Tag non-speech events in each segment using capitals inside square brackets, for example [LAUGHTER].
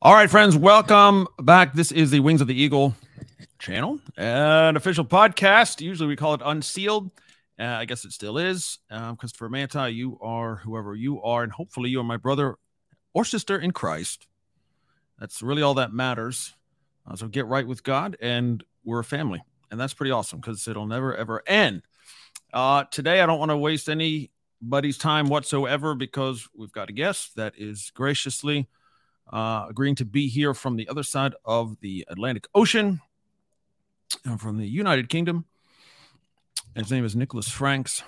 All right, friends, welcome back. This is the Wings of the Eagle channel, an official podcast. Usually we call it Unsealed. Uh, I guess it still is. Um, Christopher Manta, you are whoever you are, and hopefully you are my brother or sister in Christ. That's really all that matters. Uh, so get right with God, and we're a family. And that's pretty awesome because it'll never, ever end. Uh, today, I don't want to waste anybody's time whatsoever because we've got a guest that is graciously uh, agreeing to be here from the other side of the Atlantic Ocean, uh, from the United Kingdom. His name is Nicholas Franks,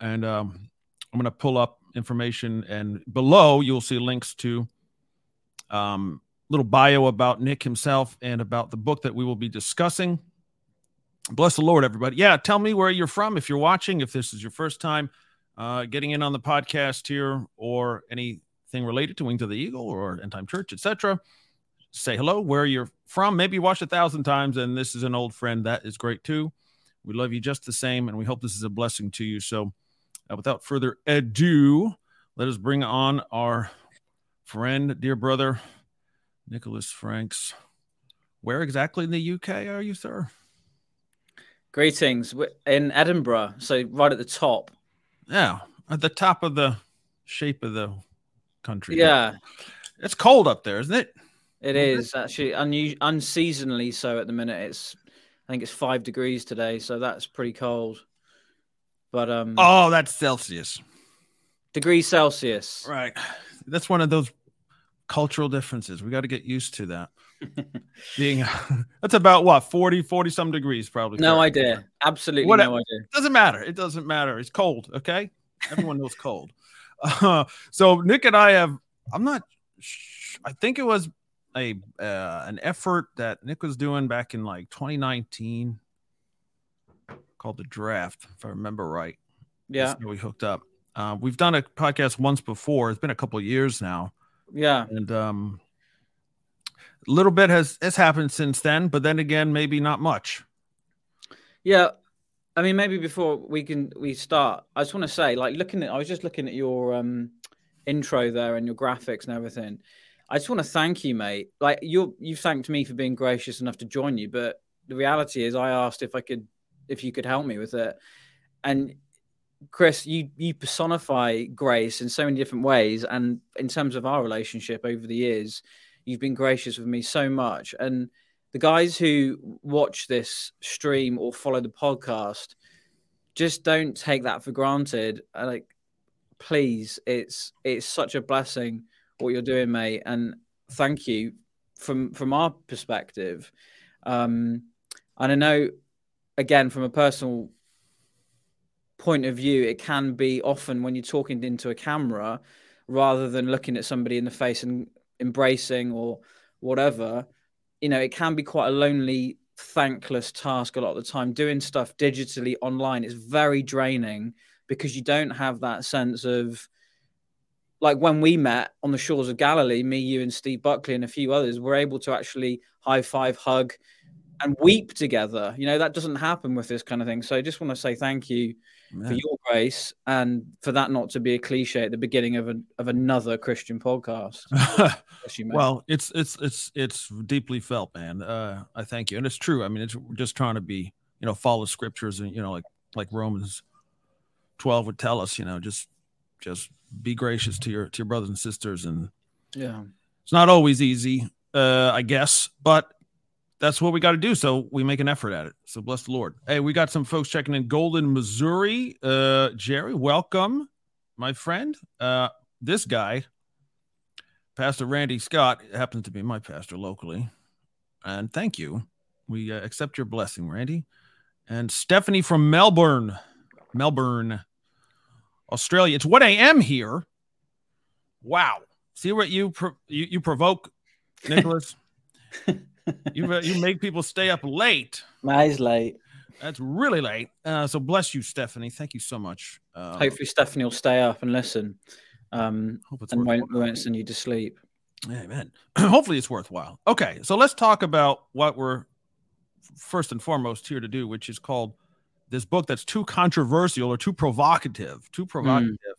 and um, I'm going to pull up information, and below you'll see links to um, a little bio about Nick himself and about the book that we will be discussing. Bless the Lord, everybody. Yeah, tell me where you're from if you're watching, if this is your first time uh, getting in on the podcast here, or any anything related to Wings of the Eagle or End Time Church, etc., say hello, where you're from. Maybe you watched a thousand times and this is an old friend. That is great too. We love you just the same, and we hope this is a blessing to you. So, uh, without further ado, let us bring on our friend, dear brother, Nicholas Franks. Where exactly in the UK are you, sir? Greetings in Edinburgh, so right at the top. Yeah, at the top of the shape of the country. Yeah, it's cold up there, isn't it? It is actually un- unseasonally so at the minute. It's I think it's five degrees today, so that's pretty cold. But um, oh, that's Celsius. Degrees Celsius. Right. That's one of those cultural differences. We got to get used to that. [LAUGHS] Being [LAUGHS] that's about what 40, 40 some degrees probably. No idea. Absolutely what, no idea. Doesn't matter. It doesn't matter. It's cold. Okay. Everyone knows cold. Uh, [LAUGHS] so Nick and I have. I'm not. I think it was a uh, an effort that Nick was doing back in like 2019 called the draft, if I remember right. Yeah, we hooked up. Uh, we've done a podcast once before. It's been a couple years now. Yeah, and um, a little bit has has happened since then, but then again, maybe not much. Yeah, I mean, maybe before we can we start, I just want to say, like, looking at, I was just looking at your um, intro there and your graphics and everything. I just want to thank you, mate. Like, you you've thanked me for being gracious enough to join you, but the reality is, I asked if I could, if you could help me with it, and Chris, you you personify grace in so many different ways, and in terms of our relationship over the years, you've been gracious with me so much, and the guys who watch this stream or follow the podcast just don't take that for granted. Like, please, it's it's such a blessing what you're doing, mate, and thank you from from our perspective. Um, and I know, again, from a personal point of view, it can be often when you're talking into a camera rather than looking at somebody in the face and embracing or whatever you know, it can be quite a lonely, thankless task a lot of the time. Doing stuff digitally online is very draining because you don't have that sense of like when we met on the shores of Galilee, me, you, and Steve Buckley, and a few others, were able to actually high five, hug, and weep together. You know, that doesn't happen with this kind of thing. So I just want to say thank you for your grace and for that not to be a cliche at the beginning of a, of another Christian podcast. [LAUGHS] well, it's it's it's it's deeply felt, man. Uh, I thank you, and it's true. I mean, it's just trying to be, you know, follow scriptures, and you know, like like Romans twelve would tell us, you know, just just be gracious to your to your brothers and sisters, and yeah, it's not always easy, uh, I guess, but that's what we got to do. So we make an effort at it. So bless the Lord. Hey, we got some folks checking in Golden, Missouri. Uh, Jerry, welcome, my friend. Uh, this guy, Pastor Randy Scott, happens to be my pastor locally. And thank you. We uh, accept your blessing, Randy. And Stephanie from Melbourne, Melbourne, Australia. It's 1 a.m. here. Wow. See what you pro- you, you provoke, [LAUGHS] Nicholas? You you make people stay up late. That late. That's really late. Uh, so bless you, Stephanie. Thank you so much. Uh, Hopefully, Stephanie will stay up and listen. Um, and won't, won't send you to sleep. Amen. [CLEARS THROAT] Hopefully, it's worthwhile. Okay, so let's talk about what we're first and foremost here to do, which is called this book that's too controversial or too provocative, too provocative mm.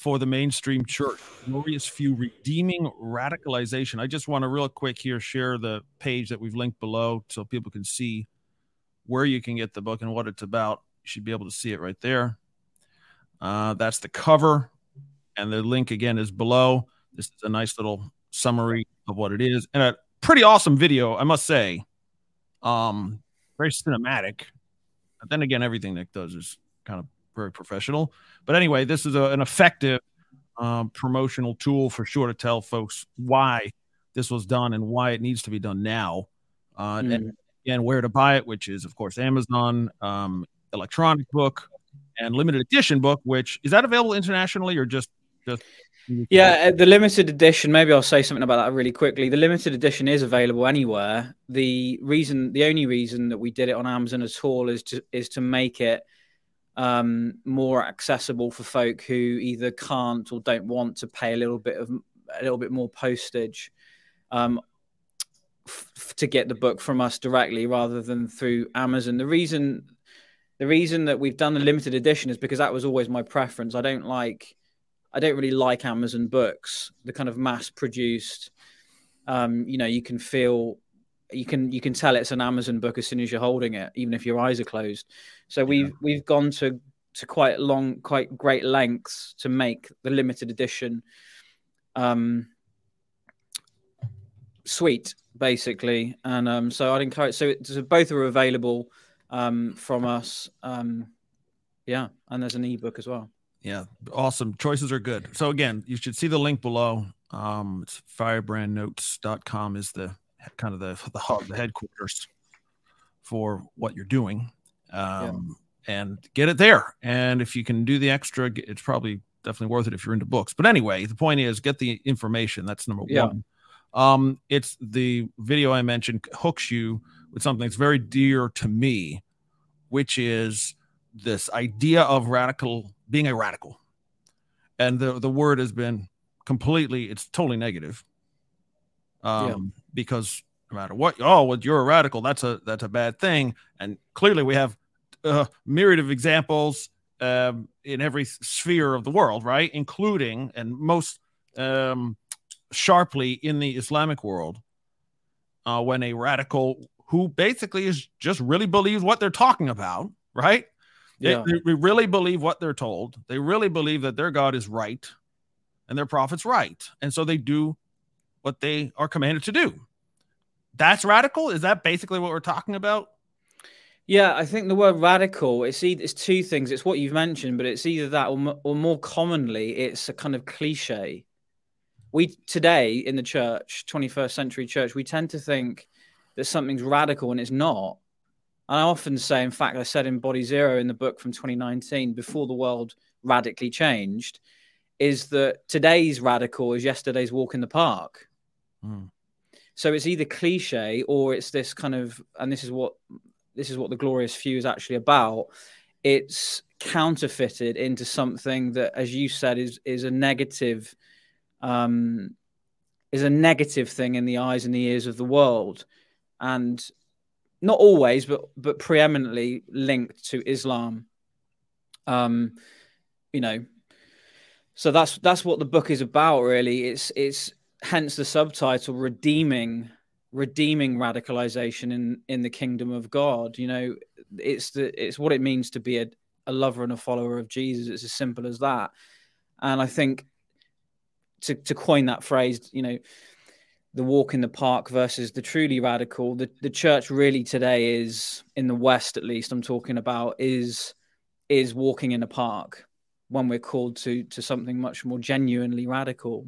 For the mainstream church. Glorious few redeeming radicalization. I just want to real quick here share the page that we've linked below so people can see where you can get the book and what it's about. You should be able to see it right there. Uh, that's the cover, and the link again is below. This is a nice little summary of what it is, and a pretty awesome video, I must say. Um, very cinematic. But then again, everything Nick does is kind of very professional. But anyway, this is a, an effective um, promotional tool for sure to tell folks why this was done and why it needs to be done now, uh, mm. and, and where to buy it, which is of course Amazon, um, electronic book, and limited edition book. Which is that available internationally or just just yeah, uh, the limited edition. Maybe I'll say something about that really quickly. The limited edition is available anywhere. The reason, the only reason that we did it on Amazon at all is to is to make it um, more accessible for folk who either can't or don't want to pay a little bit of a little bit more postage um, f- to get the book from us directly rather than through Amazon. The reason the reason that we've done the limited edition is because that was always my preference. I don't like I don't really like Amazon books, the kind of mass produced. Um, you know, you can feel, you can you can tell it's an Amazon book as soon as you're holding it, even if your eyes are closed. So we've yeah. we've gone to to quite long, quite great lengths to make the limited edition um, sweet, basically. And um, so I'd encourage. So, so both are available um, from us. Um, yeah, and there's an ebook as well yeah, awesome. Choices are good. So again, you should see the link below. Um, it's firebrandnotes.com is the kind of the the hub, the headquarters for what you're doing. Um, yeah. and get it there. And if you can do the extra, it's probably definitely worth it if you're into books. But anyway, the point is get the information. That's number yeah. one. Um, it's the video I mentioned hooks you with something that's very dear to me, which is this idea of radical being a radical. And the, the word has been completely, it's totally negative. Um, yeah. because no matter what, oh, well, you're a radical, that's a that's a bad thing. And clearly we have a myriad of examples um, in every sphere of the world, right? Including and most um, sharply in the Islamic world, uh, when a radical who basically is just really believes what they're talking about, right? Yeah. They, they really believe what they're told. They really believe that their God is right and their prophet's right. And so they do what they are commanded to do. That's radical. Is that basically what we're talking about? Yeah, I think the word radical it's either, it's two things. It's what you've mentioned, but it's either that or, or more commonly it's a kind of cliche. We today in the church, 21st century church, we tend to think that something's radical and it's not. And I often say, in fact, I said in Body Zero in the book from 2019, before the world radically changed, is that today's radical is yesterday's walk in the park. Mm. So it's either cliche or it's this kind of, and this is what this is what the glorious few is actually about. It's counterfeited into something that, as you said, is is a negative, um, is a negative thing in the eyes and the ears of the world, and not always, but but preeminently linked to Islam. Um, you know, so that's that's what the book is about. Really, it's it's hence the subtitle "Redeeming Redeeming Radicalization in in the Kingdom of God." You know, it's the it's what it means to be a, a lover and a follower of Jesus. It's as simple as that. And I think to to coin that phrase, you know the walk in the park versus the truly radical. The the church really today is in the West, at least I'm talking about, is is walking in a park when we're called to to something much more genuinely radical.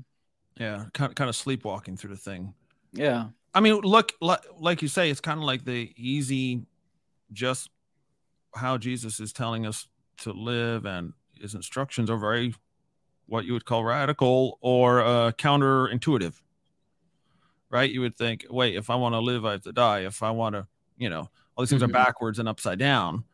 Yeah, kind of, kind of sleepwalking through the thing. Yeah, I mean, look, like, like you say, it's kind of like the easy, just how Jesus is telling us to live, and his instructions are very what you would call radical or uh, counterintuitive right? You would think, wait, if I want to live, I have to die. If I want to, you know, all these things mm-hmm. are backwards and upside down.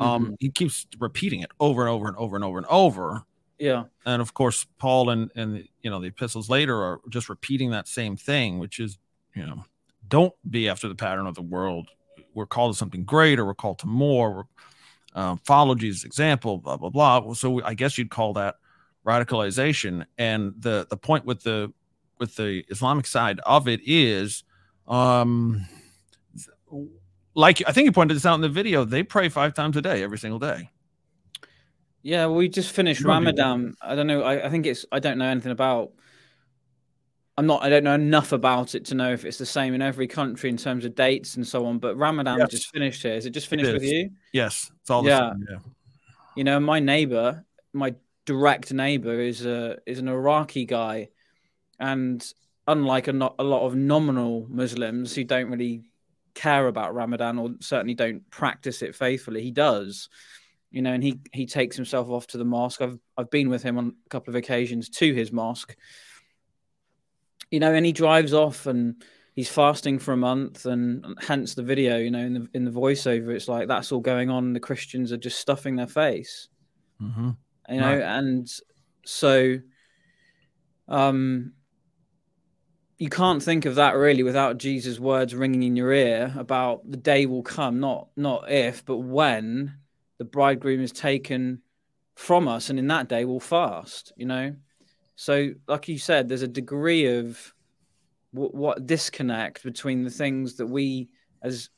Um, mm-hmm. he keeps repeating it over and over and over and over and over. Yeah. And of course, Paul and and you know the epistles later are just repeating that same thing, which is, you know, don't be after the pattern of the world. We're called to something greater. We're called to more. We're uh, follow Jesus' example. Blah blah blah. So I guess you'd call that radicalization. And the the point with the with the Islamic side of it is, um, like I think you pointed this out in the video, they pray five times a day every single day. Yeah, we just finished Ramadan. I don't know. I, I think it's. I don't know anything about. I'm not. I don't know enough about it to know if it's the same in every country in terms of dates and so on. But Ramadan yes. just finished here. Is it just finished with you? Yes, it's all yeah. Same, yeah. You know, my neighbor, my direct neighbor, is a is an Iraqi guy, and unlike a, not, a lot of nominal Muslims who don't really care about Ramadan or certainly don't practice it faithfully, he does you know, and he he takes himself off to the mosque. I've I've been with him on a couple of occasions to his mosque. You know, and he drives off and he's fasting for a month, and hence the video. You know, in the in the voiceover, it's like that's all going on. The Christians are just stuffing their face. Mm-hmm. You know, right. and so, um, you can't think of that really without Jesus' words ringing in your ear about the day will come, not not if, but when the bridegroom is taken from us, and in that day we'll fast. You know, so like you said, there's a degree of what, what disconnect between the things that we as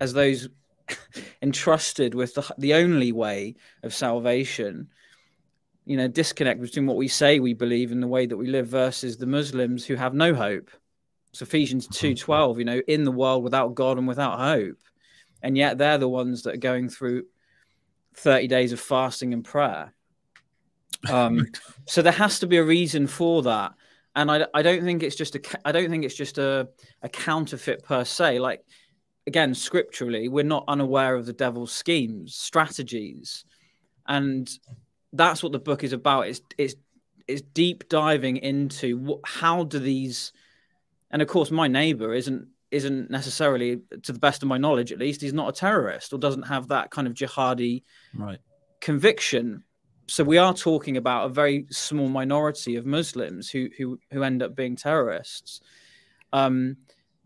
as those [LAUGHS] entrusted with the, the only way of salvation you know disconnect between what we say we believe and the way that we live versus the muslims who have no hope it's ephesians 2.12 mm-hmm. you know in the world without god and without hope and yet they're the ones that are going through 30 days of fasting and prayer. [LAUGHS] Um, so there has to be a reason for that. And I, I don't think it's just a I don't think it's just a, a counterfeit per se. Like again, scripturally, we're not unaware of the devil's schemes, strategies, and that's what the book is about. It's it's it's deep diving into what, how do these, and of course, my neighbor isn't isn't necessarily, to the best of my knowledge at least, he's not a terrorist or doesn't have that kind of jihadi right. conviction. So we are talking about a very small minority of Muslims who who who end up being terrorists. Um,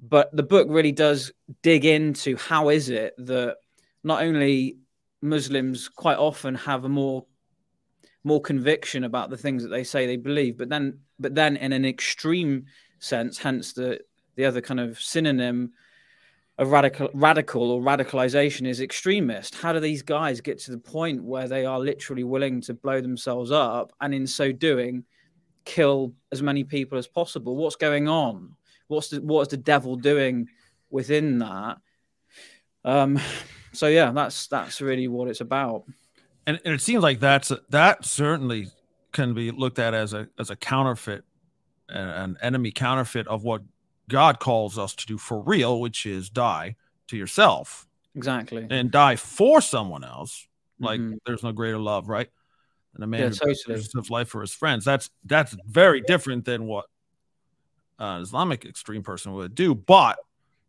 but the book really does dig into how is it that not only Muslims quite often have a more more conviction about the things that they say they believe, but then but then in an extreme sense, hence the the other kind of synonym of radical radical or radicalization is extremist. How do these guys get to the point where they are literally willing to blow themselves up and in so doing kill as many people as possible? What's going on? What's the what is the devil doing within that? Um [SIGHS] so yeah that's that's really what it's about. And, and it seems like that's that certainly can be looked at as a as a counterfeit an enemy counterfeit of what God calls us to do for real, which is die to yourself. Exactly. And die for someone else. Like mm-hmm. there's no greater love, right? And a man yeah, who totally. his life for his friends. That's that's very different than what an Islamic extreme person would do. But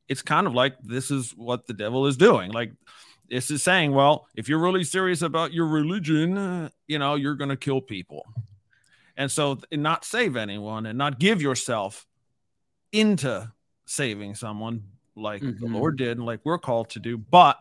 it's kind of like this is what the devil is doing. Like this is saying, well, if you're really serious about your religion, uh, you know, you're going to kill people. And so, and not save anyone and not give yourself into saving someone like mm-hmm. the Lord did and like we're called to do, but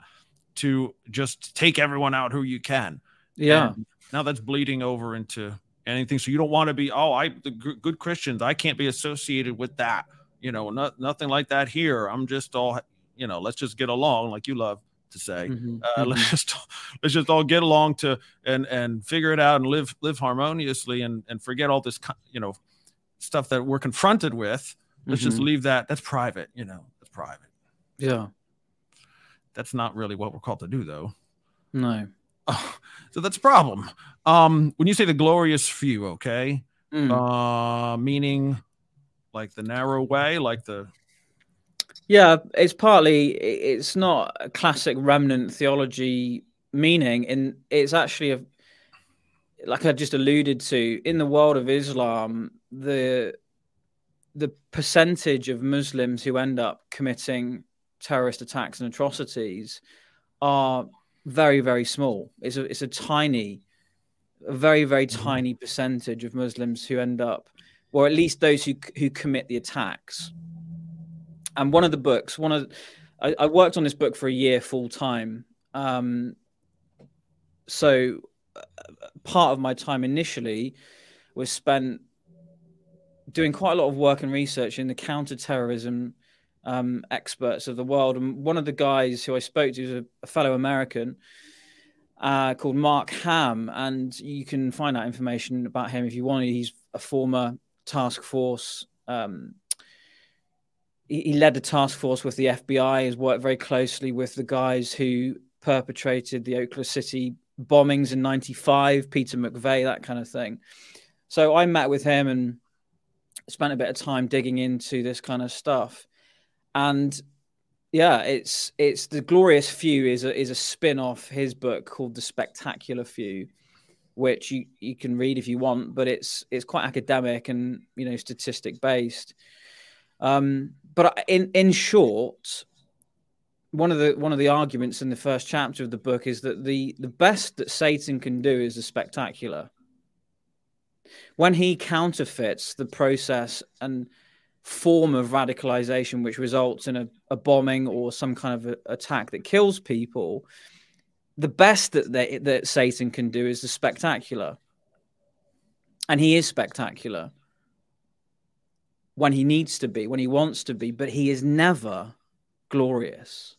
to just take everyone out who you can. Yeah. And now that's bleeding over into anything. So you don't want to be, oh, I, the g- good Christians, I can't be associated with that. You know, not, nothing like that here. I'm just all, you know, let's just get along, like you love to say. Mm-hmm. Uh, [LAUGHS] mm-hmm. Let's just let's just all get along to and and figure it out and live live harmoniously and and forget all this, you know, stuff that we're confronted with Let's mm-hmm. just leave that. That's private, you know. That's private. Yeah. That's not really what we're called to do, though. No. Oh, [LAUGHS] so that's a problem. Um, when you say the glorious few, okay, mm. uh, meaning like the narrow way, like the. Yeah, it's partly. It's not a classic remnant theology meaning, and it's actually a, like I just alluded to in the world of Islam, the the percentage of Muslims who end up committing terrorist attacks and atrocities are very very small. It's a it's a tiny, a very very mm-hmm. tiny percentage of Muslims who end up, or at least those who who commit the attacks. And one of the books, one of I, I worked on this book for a year full time. Um, so uh, part of my time initially was spent doing quite a lot of work and research in the counterterrorism um, experts of the world. And one of the guys who I spoke to is a, a fellow American uh, called Mark Hamm, and you can find out information about him if you want. He's a former task force. Um, he, he led a task force with the FBI. Has worked very closely with the guys who perpetrated the Oklahoma City bombings in '95, Peter McVeigh, that kind of thing. So I met with him and spent a bit of time digging into this kind of stuff, and yeah, it's it's the glorious few is a, is a spin off his book called the Spectacular Few, which you, you can read if you want, but it's it's quite academic and you know statistic based. Um, but in in short, one of the one of the arguments in the first chapter of the book is that the the best that Satan can do is the spectacular. When he counterfeits the process and form of radicalization which results in a, a bombing or some kind of a, attack that kills people the best that they, that satan can do is the spectacular. And he is spectacular when he needs to be when he wants to be but he is never glorious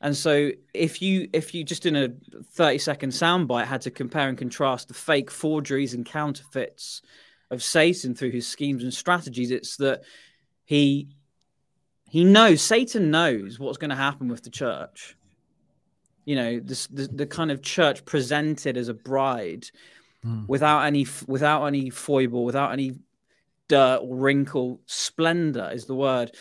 and so if you if you just in a 30 second soundbite had to compare and contrast the fake forgeries and counterfeits of Satan through his schemes and strategies. It's that he he knows Satan knows what's going to happen with the church. You know, this, the the kind of church presented as a bride, mm. without any without any foible, without any dirt or wrinkle. Splendor is the word,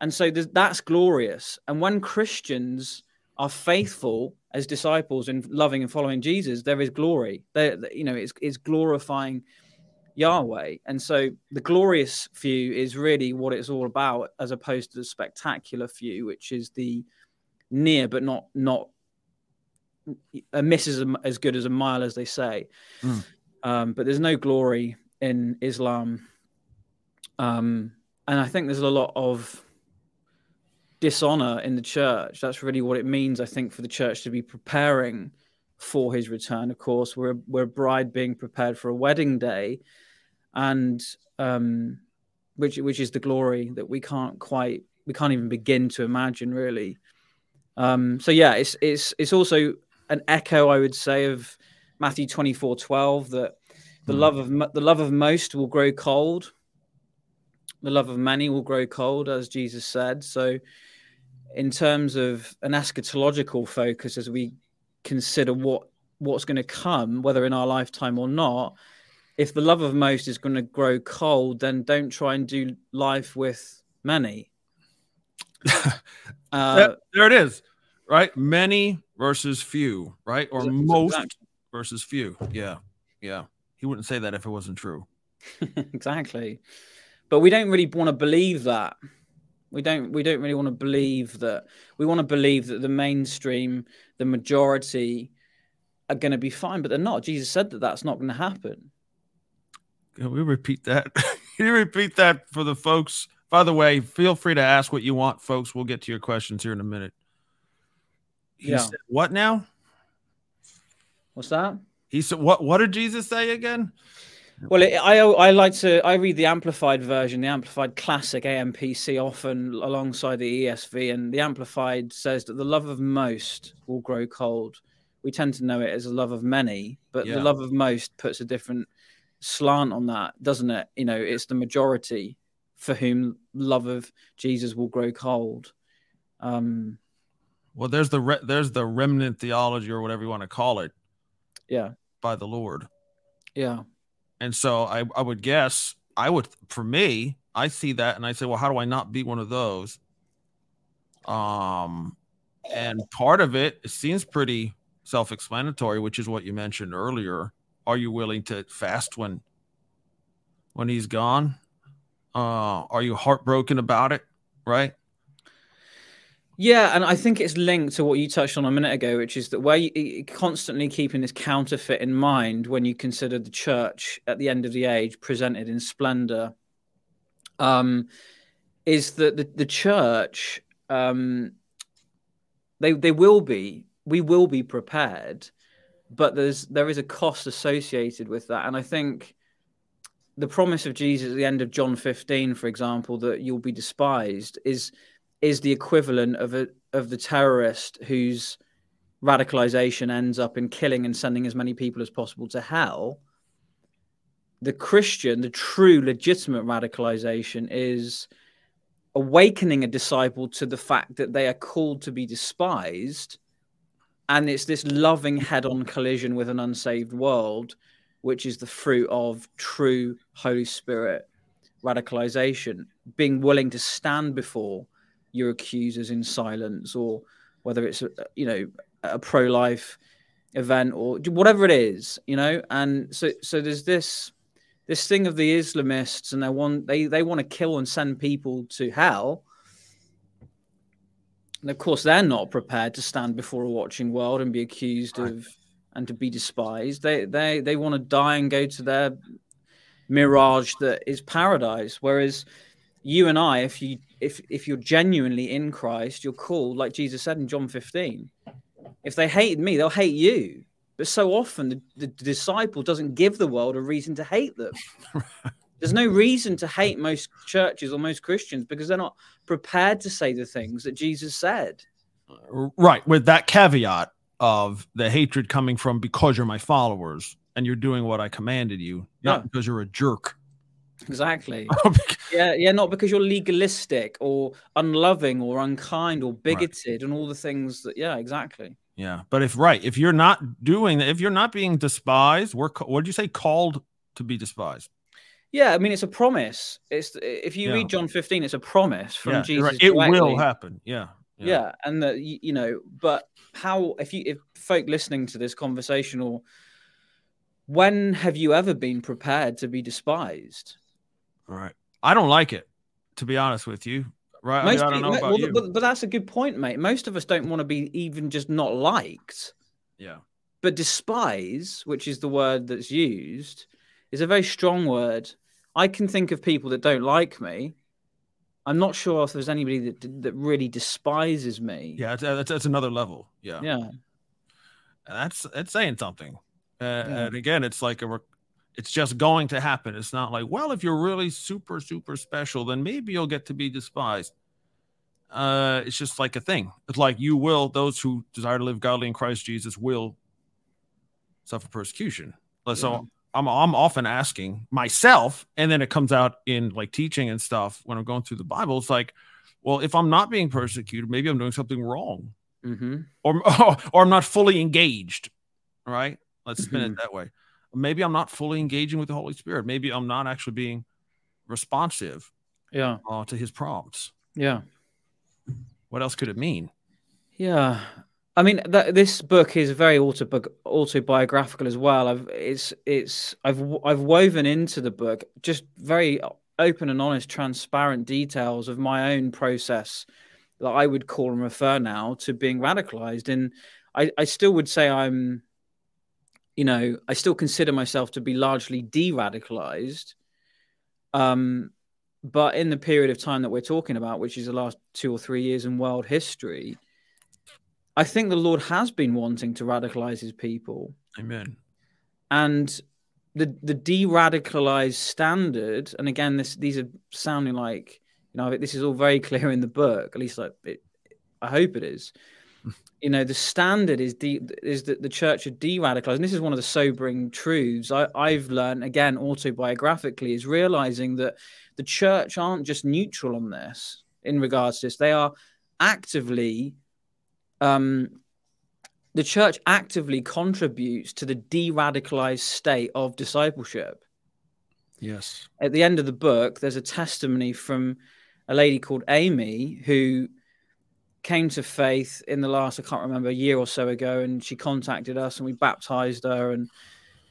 and so that's glorious. And when Christians are faithful as disciples and loving and following Jesus, there is glory. There, you know, it's it's glorifying Yahweh. And so the glorious few is really what it's all about, as opposed to the spectacular few, which is the near but not not a miss is as good as a mile, as they say. Mm. Um, but there's no glory in Islam, um, and I think there's a lot of dishonor in the church. That's really what it means. I think for the church to be preparing for his return. Of course, we're we're a bride being prepared for a wedding day, and um, which which is the glory that we can't quite we can't even begin to imagine really. Um, so yeah, it's it's it's also an echo, I would say, of Matthew twenty four twelve that the mm. love of the love of most will grow cold, the love of many will grow cold, as Jesus said. So, in terms of an eschatological focus, as we consider what what's going to come, whether in our lifetime or not, if the love of most is going to grow cold, then don't try and do life with many. [LAUGHS] uh, there it is, right? Many versus few, right? Or exactly. most versus few. Yeah, yeah. He wouldn't say that if it wasn't true. [LAUGHS] exactly, but we don't really want to believe that. We don't. We don't really want to believe that. We want to believe that the mainstream, the majority, are going to be fine, but they're not. Jesus said that that's not going to happen. Can we repeat that? [LAUGHS] Can you repeat that for the folks? By the way, feel free to ask what you want, folks. We'll get to your questions here in a minute. He yeah. Said, what now? What's that? He said, "What? What did Jesus say again?" Well, it, I I like to I read the amplified version, the amplified classic AMPC, often alongside the ESV, and the amplified says that the love of most will grow cold. We tend to know it as a love of many, but yeah. the love of most puts a different slant on that, doesn't it? You know, it's the majority for whom love of Jesus will grow cold. Um, well, there's the re- there's the remnant theology or whatever you want to call it. Yeah, by the Lord. Yeah, and so I I would guess I would for me I see that and I say, well, how do I not be one of those? Um, and part of it, it seems pretty self-explanatory, which is what you mentioned earlier are you willing to fast when when he's gone? Uh, are you heartbroken about it? Right. Yeah, and I think it's linked to what you touched on a minute ago, which is that where you constantly keeping this counterfeit in mind when you consider the church at the end of the age presented in splendor, um, is that the, the church um, they they will be we will be prepared but there's there is a cost associated with that, and I think the promise of Jesus at the end of John 15, for example, that you'll be despised, is is the equivalent of a of the terrorist whose radicalization ends up in killing and sending as many people as possible to hell. The Christian, the true legitimate radicalization is awakening a disciple to the fact that they are called to be despised. And it's this loving head on collision with an unsaved world, which is the fruit of true Holy Spirit radicalization, being willing to stand before your accusers in silence, or whether it's a, you know a pro life event or whatever it is, you know. And so so there's this this thing of the Islamists, and they want they they want to kill and send people to hell. And of course, they're not prepared to stand before a watching world and be accused right. of and to be despised. They they they want to die and go to their mirage that is paradise. Whereas you and I, if you if if you're genuinely in Christ, you're called, like Jesus said in John 15. If they hate me, they'll hate you. But so often the, the disciple doesn't give the world a reason to hate them. [LAUGHS] There's no reason to hate most churches or most Christians because they're not prepared to say the things that Jesus said. Right. With that caveat of the hatred coming from because you're my followers and you're doing what I commanded you, not because you're a jerk. Exactly. [LAUGHS] Oh, yeah, yeah, not because you're legalistic or unloving or unkind or bigoted right. and all the things that. Yeah, exactly. Yeah, but if right, if you're not doing if you're not being despised, we're what did you say? Called to be despised. Yeah, I mean it's a promise. It's if you yeah. read John 15, it's a promise from yeah, Jesus. Right. It will happen. Yeah. Yeah, yeah and the, you know, but how if you if folk listening to this conversation or when have you ever been prepared to be despised? Right. I don't like it, to be honest with you. Right. Most I, mean, I don't know about well, you. But, but that's a good point, mate. Most of us don't want to be even just not liked. Yeah. But despise, which is the word that's used, is a very strong word. I can think of people that don't like me. I'm not sure if there's anybody that that really despises me. Yeah, that's, that's another level. Yeah. Yeah. And that's that's saying something. Uh, yeah. And again, it's like a it's just going to happen. It's not like, well, if you're really super, super special, then maybe you'll get to be despised. Uh, it's just like a thing. It's like you will, those who desire to live godly in Christ Jesus will suffer persecution. So yeah. I'm, I'm often asking myself, and then it comes out in like teaching and stuff when I'm going through the Bible. It's like, well, if I'm not being persecuted, maybe I'm doing something wrong, mm-hmm. or, [LAUGHS] or I'm not fully engaged. Right? Let's spin mm-hmm. it that way maybe I'm not fully engaging with the Holy Spirit. Maybe I'm not actually being responsive yeah uh, to his prompts. Yeah. What else could it mean? Yeah. I mean, th- this book is very autobi- autobiographical as well. I've it's it's I've I've woven into the book just very open and honest, transparent details of my own process that I would call and refer now to being radicalized. And I, I still would say I'm you know, I still consider myself to be largely de-radicalized. Um, but in the period of time that we're talking about, which is the last two or three years in world history, I think the Lord has been wanting to radicalize his people. Amen. And the the de-radicalized standard, and again, this these are sounding like you know this is all very [LAUGHS] clear in the book. At least like it, I hope it is you know the standard is de- is that the church are de-radicalized and this is one of the sobering truths I, i've learned again autobiographically is realizing that the church aren't just neutral on this in regards to this. They are actively um the church actively contributes to the de-radicalized state of discipleship. Yes. At the end of the book there's a testimony from a lady called amy who came to faith in the last I can't remember a year or so ago, and she contacted us and we baptized her. And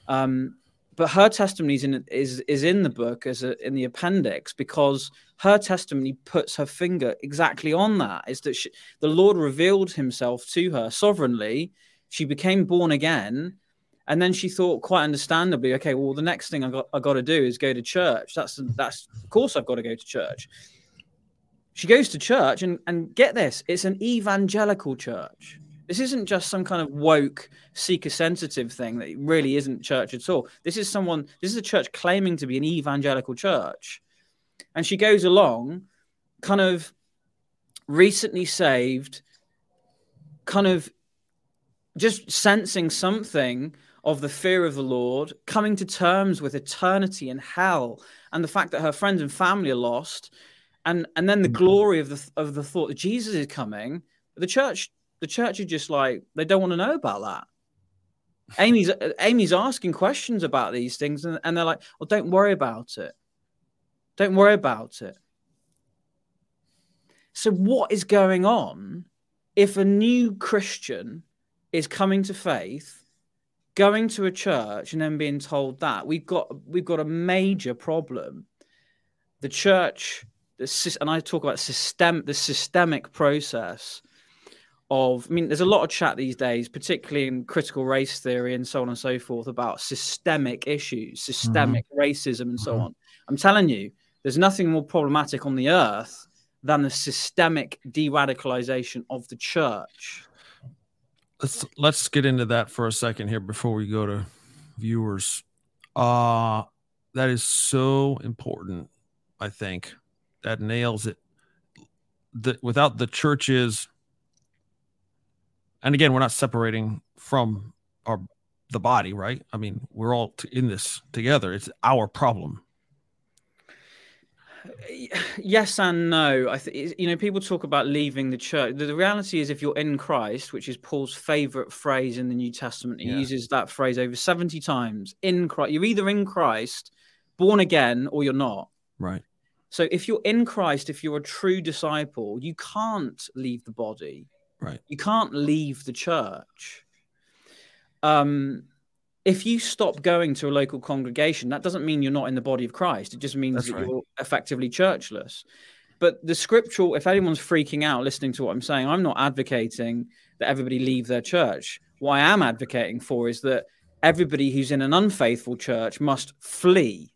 um, but her testimony is in, is is in the book as a, in the appendix because her testimony puts her finger exactly on that. Is that she, the Lord revealed Himself to her sovereignly? She became born again. And then she thought, quite understandably, okay, well, the next thing I got I got to do is go to church. That's that's of course I've got to go to church. She goes to church and, and get this, it's an evangelical church. This isn't just some kind of woke, seeker sensitive thing that really isn't church at all. This is someone, this is a church claiming to be an evangelical church. And she goes along, kind of recently saved, kind of just sensing something of the fear of the Lord, coming to terms with eternity and hell, and the fact that her friends and family are lost, and and then the mm-hmm. glory of the of the thought that Jesus is coming. The church, the church is just like they don't want to know about that. Amy's Amy's asking questions about these things, and, and they're like, "Well, don't worry about it. Don't worry about it." So, what is going on if a new Christian is coming to faith, going to a church, and then being told that we've got we've got a major problem. The church, the, and I talk about system, the systemic process of. I mean, there's a lot of chat these days, particularly in critical race theory and so on and so forth, about systemic issues, systemic mm-hmm. racism, and so mm-hmm. on. I'm telling you, there's nothing more problematic on the earth than the systemic de-radicalization of the church let's let's get into that for a second here before we go to viewers. Uh that is so important. I think that nails it. The, without the churches, and again, we're not separating from our the body, right? I mean, we're all in this together. It's our problem yes and no. I think you know people talk about leaving the church. The, the, reality is, if you're in Christ, which is Paul's favorite phrase in the New Testament, he yeah. uses that phrase over seventy times. In Christ, you're either in Christ, born again, or you're not. Right. So if you're in Christ, if you're a true disciple, you can't leave the body. Right. You can't leave the church. Um, if you stop going to a local congregation, that doesn't mean you're not in the body of Christ. It just means That's that right. you're effectively churchless. But the scriptural, if anyone's freaking out listening to what I'm saying, I'm not advocating that everybody leave their church. What I am advocating for is that everybody who's in an unfaithful church must flee.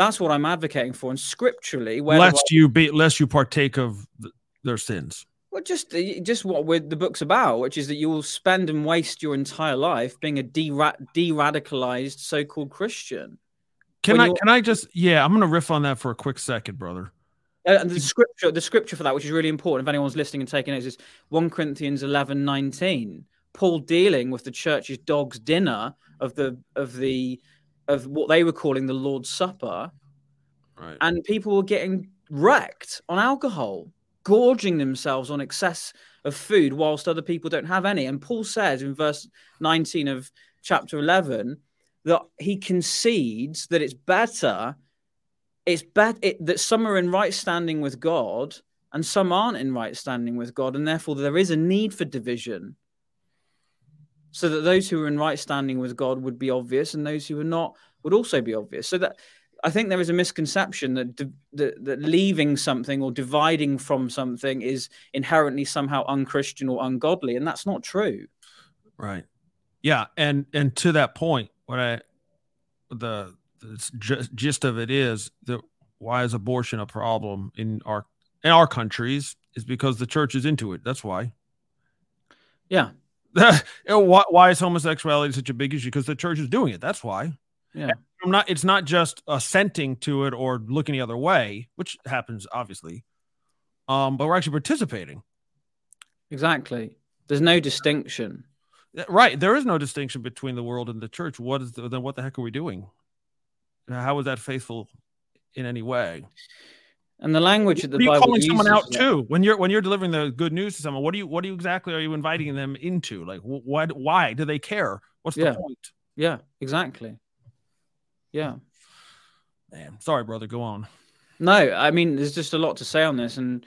That's what I'm advocating for. And scripturally, lest I... you be lest you partake of their sins. Well, just just what the book's about, which is that you will spend and waste your entire life being a de radicalized so-called Christian. Can when I can I just yeah, I'm gonna riff on that for a quick second, brother. Uh, and the scripture, the scripture for that, which is really important, if anyone's listening and taking notes, is 1 Corinthians 11, 19. Paul dealing with the church's dog's dinner of the of the of what they were calling the Lord's Supper, right? And people were getting wrecked on alcohol gorging themselves on excess of food whilst other people don't have any. And Paul says in verse 19 of chapter 11 that he concedes that it's better it's better it, that some are in right standing with God and some aren't in right standing with God and therefore there is a need for division so that those who are in right standing with God would be obvious and those who are not would also be obvious so that I think there is a misconception that, that that leaving something or dividing from something is inherently somehow unchristian or ungodly, and that's not true. Right. Yeah, and and to that point, what I the, the gist of it is that why is abortion a problem in our in our countries is because the church is into it. That's why. Yeah. [LAUGHS] why, why is homosexuality such a big issue? Because the church is doing it. That's why. Yeah. I'm not it's not just assenting to it or looking the other way, which happens obviously. Um, but we're actually participating. Exactly. There's no distinction. Right. There is no distinction between the world and the church. What is the, then what the heck are we doing? How is that faithful in any way? And the language that the Bible calling uses, someone out yeah. too when you're when you're delivering the good news to someone. What do you what do you exactly are you inviting them into? Like what? Why do they care? What's the yeah. point? Yeah, exactly. Yeah. Man, sorry, brother. Go on. No, I mean, there's just a lot to say on this, and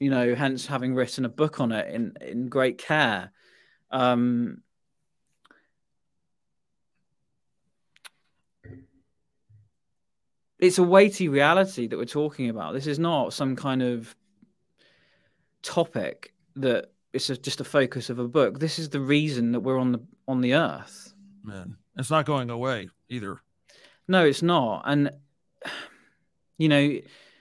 you know, hence having written a book on it in in great care. Um, it's a weighty reality that we're talking about. This is not some kind of topic that it's just a focus of a book. This is the reason that we're on the on the earth. Man, it's not going away either. No, it's not. And you know,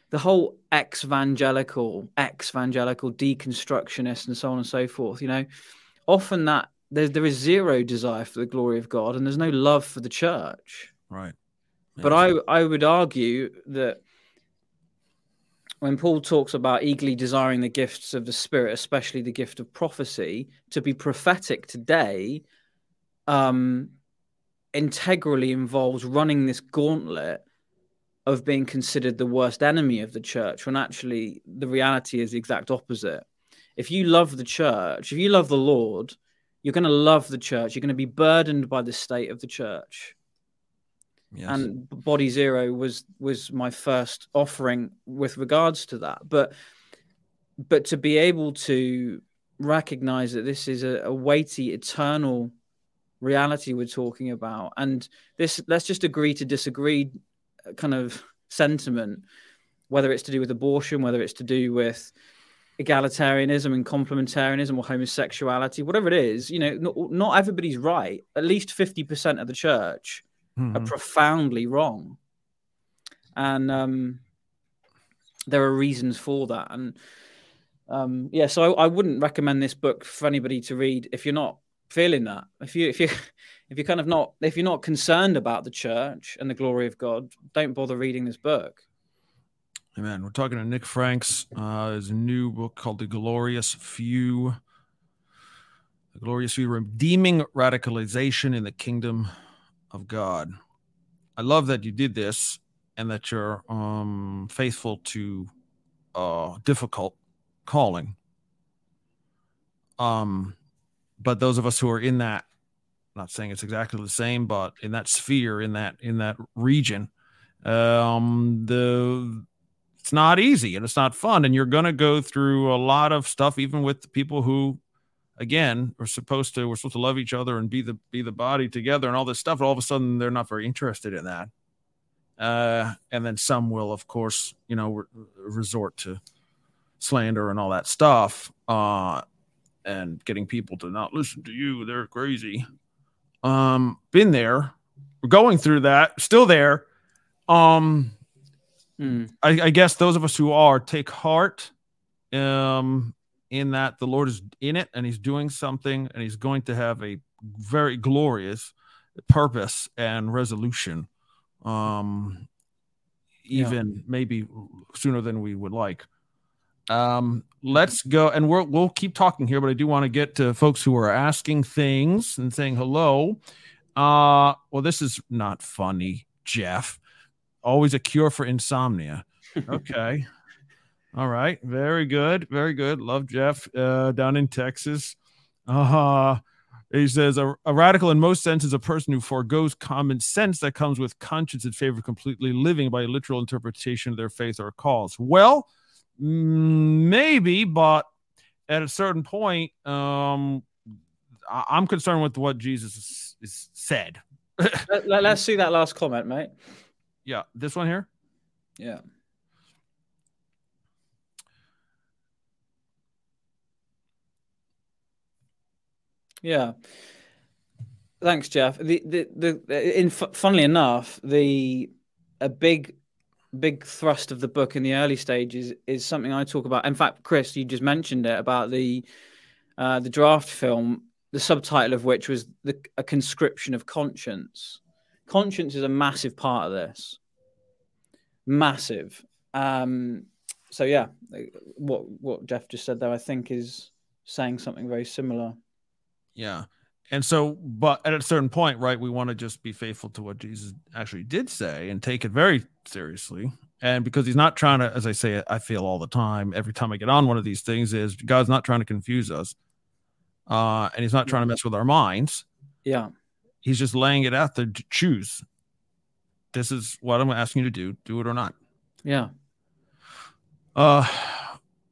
the whole ex-evangelical, ex-evangelical deconstructionist, and so on and so forth. You know, often that there there is zero desire for the glory of God, and there's no love for the church. Right. But I I would argue that when Paul talks about eagerly desiring the gifts of the Spirit, especially the gift of prophecy, to be prophetic today, um, integrally involves running this gauntlet of being considered the worst enemy of the church, when actually the reality is the exact opposite. If you love the church, if you love the Lord, you're going to love the church. You're going to be burdened by the state of the church. Yes. And Body Zero was was my first offering with regards to that. But but to be able to recognize that this is a, a weighty, eternal reality we're talking about, and this let's just agree to disagree uh, kind of sentiment, whether it's to do with abortion, whether it's to do with egalitarianism and complementarianism or homosexuality, whatever it is, you know, not, not everybody's right. At least 50% of the church mm-hmm. are profoundly wrong. And um, there are reasons for that. And um, yeah, so I, I, wouldn't recommend this book for anybody to read if you're not feeling that. If you if you [LAUGHS] if you're kind of not if you're not concerned about the church and the glory of God, don't bother reading this book. Amen. We're talking to Nick Franks. Uh, his new book called The Glorious Few. The Glorious Few Redeeming Radicalization in the Kingdom of God. I love that you did this and that you're um, faithful to uh, difficult calling. Um, but those of us who are in that, not saying it's exactly the same, but in that sphere, in that in that region, um, the it's not easy and it's not fun, and you're gonna go through a lot of stuff, even with the people who again we're supposed to we're supposed to love each other and be the be the body together and all this stuff all of a sudden they're not very interested in that. Uh, and then some will of course you know re- resort to slander and all that stuff uh, and getting people to not listen to you. They're crazy. Um been there. We're going through that. Still there. Um hmm. I, I guess those of us who are take heart. Um in that the Lord is in it and he's doing something and he's going to have a very glorious purpose and resolution um even yeah. maybe sooner than we would like. Um let's go and we'll we'll keep talking here but i do want to get to folks who are asking things and saying hello. Uh well this is not funny jeff. Always a cure for insomnia. [LAUGHS] Okay all right. Very good. Very good. Love Jeff uh, down in Texas. Uh, he says a, a, radical in most sense is a person who foregoes common sense that comes with conscience in favor of completely living by literal interpretation of their faith or cause. Well, maybe, but at a certain point, um, I- am concerned with what Jesus is, is said. [LAUGHS] Let, us see that last comment, mate. Yeah, this one here. Yeah. Yeah. Thanks, Jeff. The the the in funnily enough, the a big big thrust of the book in the early stages is something I talk about. In fact, Chris, you just mentioned it about the uh, the draft film, the subtitle of which was the, a conscription of conscience. Conscience is a massive part of this, massive. Um, so yeah, what what Jeff just said there, I think, is saying something very similar. Yeah. And so, but at a certain point, right, we want to just be faithful to what Jesus actually did say and take it very seriously. And because he's not trying to, as I say, I feel all the time, every time I get on one of these things, is God's not trying to confuse us. Uh, and he's not trying to mess with our minds. Yeah. He's just laying it out there to choose. This is what I'm asking you to do. Do it or not. Yeah. Uh,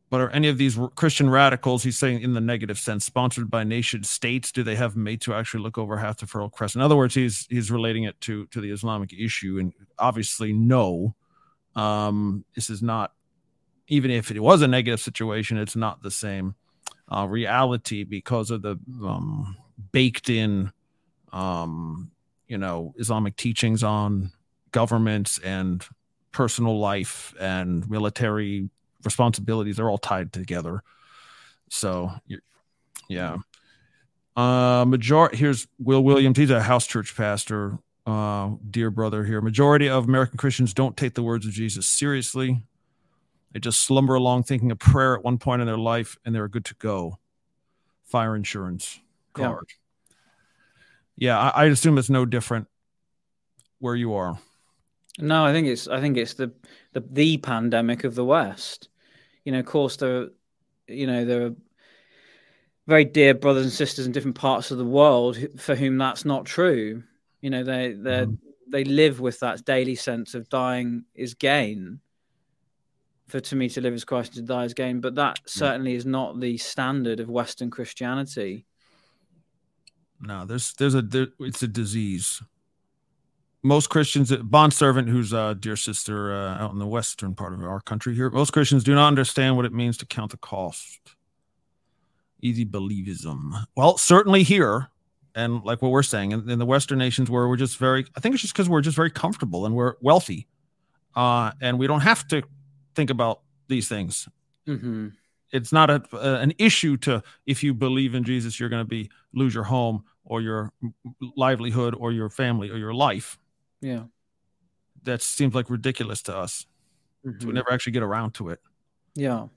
but are any of these Christian radicals, he's saying in the negative sense, sponsored by nation states? Do they have mates who actually look over half the Fertile Crescent? In other words, he's he's relating it to to the Islamic issue, and obviously, no, um, this is not. Even if it was a negative situation, it's not the same uh, reality because of the um, baked in, um, you know, Islamic teachings on governments and personal life and military responsibilities are all tied together. So, yeah. Uh, majority here's Will Williams. He's a house church pastor. Uh, dear brother here. Majority of American Christians don't take the words of Jesus seriously. They just slumber along thinking a prayer at one point in their life and they're good to go. Fire insurance card. Yeah, yeah I, I assume it's no different where you are. No, I think it's I think it's the the the pandemic of the West. You know, of course there, you know there are very dear brothers and sisters in different parts of the world for whom that's not true. You know, they they mm. they live with that daily sense of dying is gain, for to me to live as Christ and to die is gain. But that certainly is not the standard of Western Christianity. No, there's there's a there, it's a disease. Most Christians, bond servant, who's a dear sister uh, out in the western part of our country here, most Christians do not understand what it means to count the cost. Easy believism. Well, certainly here, and like what we're saying in, in the Western nations, where we're just very, I think it's just because we're just very comfortable and we're wealthy, uh, and we don't have to think about these things. Mm-hmm. It's not a, uh, an issue to if you believe in Jesus, you're going to be lose your home or your livelihood or your family or your life. Yeah, that seems like ridiculous to us. Mm-hmm. So we never actually get around to it. Yeah.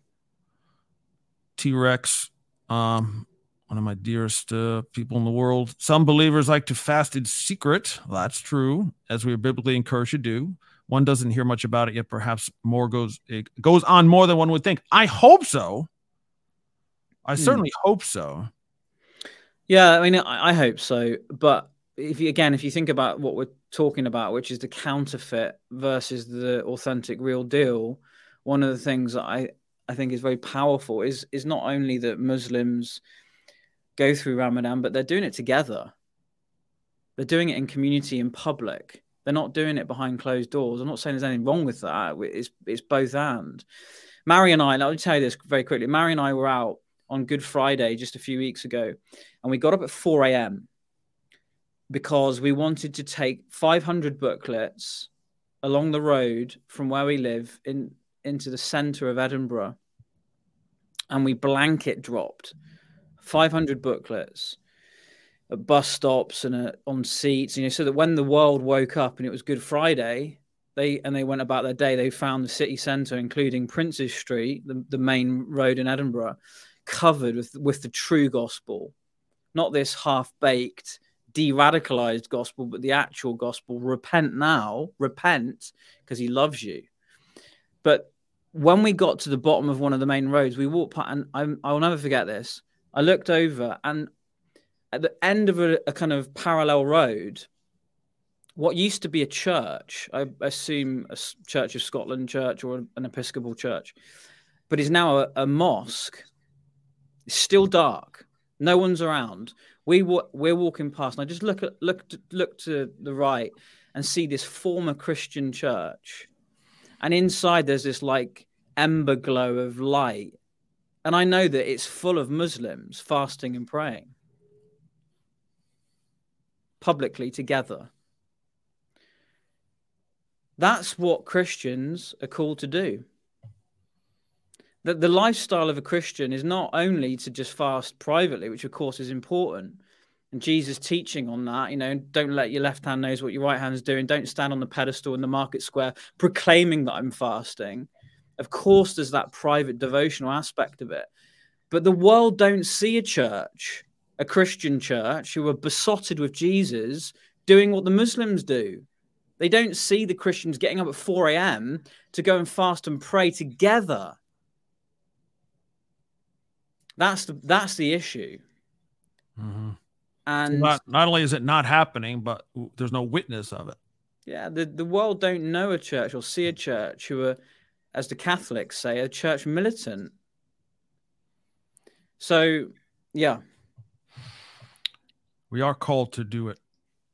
T Rex, um, one of my dearest uh, people in the world. Some believers like to fast in secret. Well, that's true, as we are biblically encouraged to do. One doesn't hear much about it yet. Perhaps more goes it goes on more than one would think. I hope so. I hmm. certainly hope so. Yeah, I mean, I, I hope so. But if you again, if you think about what we're talking about, which is the counterfeit versus the authentic, real deal, one of the things that I I think is very powerful is is not only that Muslims go through Ramadan, but they're doing it together. They're doing it in community, in public. They're not doing it behind closed doors. I'm not saying there's anything wrong with that. It's it's both and. Mary and I, let me tell you this very quickly. Mary and I were out on Good Friday just a few weeks ago, and we got up at 4 a.m. because we wanted to take 500 booklets along the road from where we live in into the centre of Edinburgh, and we blanket dropped 500 booklets at bus stops and uh, on seats, you know, so that when the world woke up and it was Good Friday, they and they went about their day, they found the city centre, including Princes Street, the, the main road in Edinburgh, covered with with the true gospel, not this half baked, de-radicalized gospel, but the actual gospel. Repent now, repent, because he loves you. But when we got to the bottom of one of the main roads, we walked past, and I, I will never forget this. I looked over, and at the end of a, a, kind of parallel road, what used to be a church, I assume a Church of Scotland church or an Episcopal church, but is now a, a mosque. It's still dark. No one's around. We we're walking past, and I just look at look to, look to the right and see this former Christian church, and inside there's this like ember glow of light, and I know that it's full of Muslims fasting and praying publicly together. That's what Christians are called to do. That the lifestyle of a Christian is not only to just fast privately, which of course is important. And Jesus teaching on that, you know, don't let your left hand knows what your right hand is doing. Don't stand on the pedestal in the market square proclaiming that I'm fasting. Of course, there's that private devotional aspect of it. But the world don't see a church a Christian church who are besotted with Jesus doing what the Muslims do. They don't see the Christians getting up at 4 a.m. to go and fast and pray together. That's the that's the issue. Mm-hmm. And not, not only is it not happening, but there's no witness of it. Yeah, the, the world don't know a church or see a church who are, as the Catholics say, a church militant. So, yeah, we are called to do it,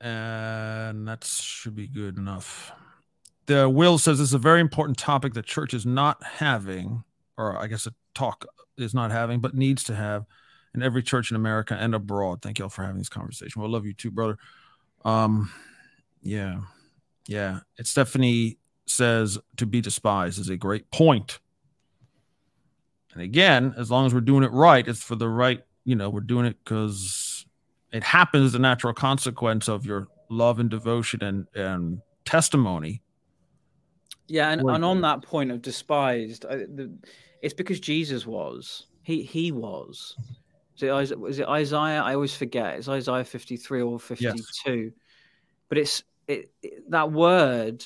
and that should be good enough. The will says this is a very important topic that church is not having, or I guess a talk is not having, but needs to have in every church in America and abroad. Thank you all for having this conversation. Well, love you too, brother. Um, yeah, yeah. It's Stephanie says to be despised is a great point. And again, as long as we're doing it right, it's for the right, you know, we're doing it because it happens as a natural consequence of your love and devotion and, and testimony. Yeah, and, and on that point of despised, I, the, it's because Jesus was. He he was. Is it, Isaiah, is it Isaiah? I always forget. It's Isaiah 53 or 52. Yes. But it's it, it, that word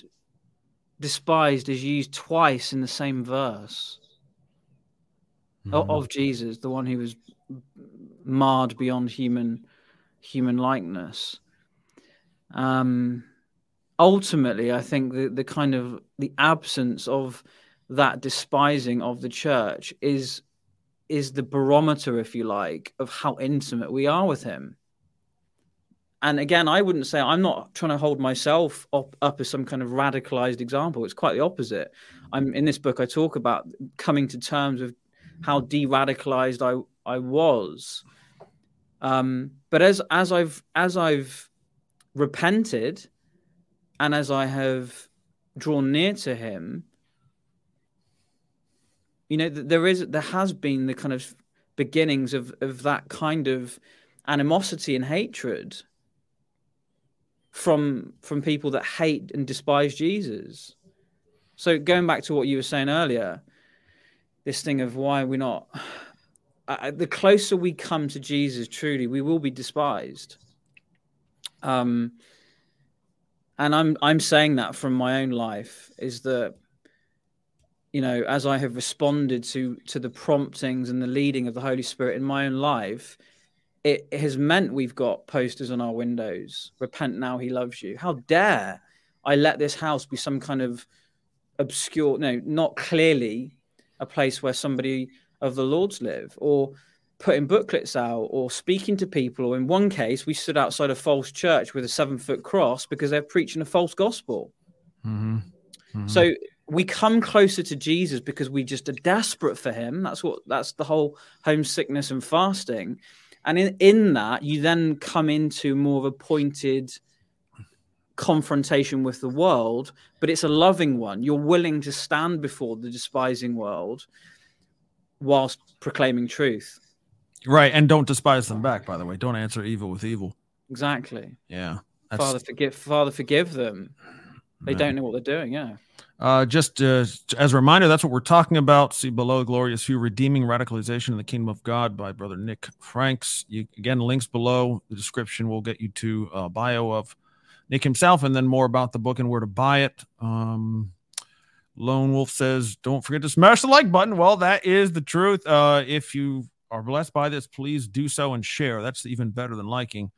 despised is used twice in the same verse mm-hmm. of, of Jesus, the one who was marred beyond human human likeness. Um, ultimately, I think the, the kind of the absence of that despising of the church is is the barometer, if you like, of how intimate we are with him. And again, I wouldn't say I'm not trying to hold myself up, up as some kind of radicalized example. It's quite the opposite. I'm in this book. I talk about coming to terms with how de-radicalized I I was. Um, but as as I've as I've repented, and as I have drawn near to Him, you know, there is there has been the kind of beginnings of of that kind of animosity and hatred from from people that hate and despise Jesus. So going back to what you were saying earlier, this thing of why we're not uh, the closer we come to Jesus, truly, we will be despised. Um, and I'm I'm saying that from my own life is that you know, as I have responded to to the promptings and the leading of the Holy Spirit in my own life, it, it has meant we've got posters on our windows. Repent now, He loves you. How dare I let this house be some kind of obscure, no, not clearly a place where somebody of the Lord's live, or putting booklets out, or speaking to people. Or in one case, we stood outside a false church with a seven foot cross because they're preaching a false gospel. Mm-hmm. Mm-hmm. So we come closer to Jesus because we just are desperate for him. That's what that's the whole homesickness and fasting. And in, in that, you then come into more of a pointed confrontation with the world, but it's a loving one. You're willing to stand before the despising world whilst proclaiming truth. Right. And don't despise them back, by the way. Don't answer evil with evil. Exactly. Yeah. Father forgive Father forgive them. They don't know what they're doing, yeah. Uh, just uh, as a reminder, that's what we're talking about. See below, Glorious Few, Redeeming Radicalization in the Kingdom of God by Brother Nick Franks. You, again, links below. The description will get you to a bio of Nick himself and then more about the book and where to buy it. Um, Lone Wolf says, don't forget to smash the like button. Well, that is the truth. Uh, if you are blessed by this, please do so and share. That's even better than liking.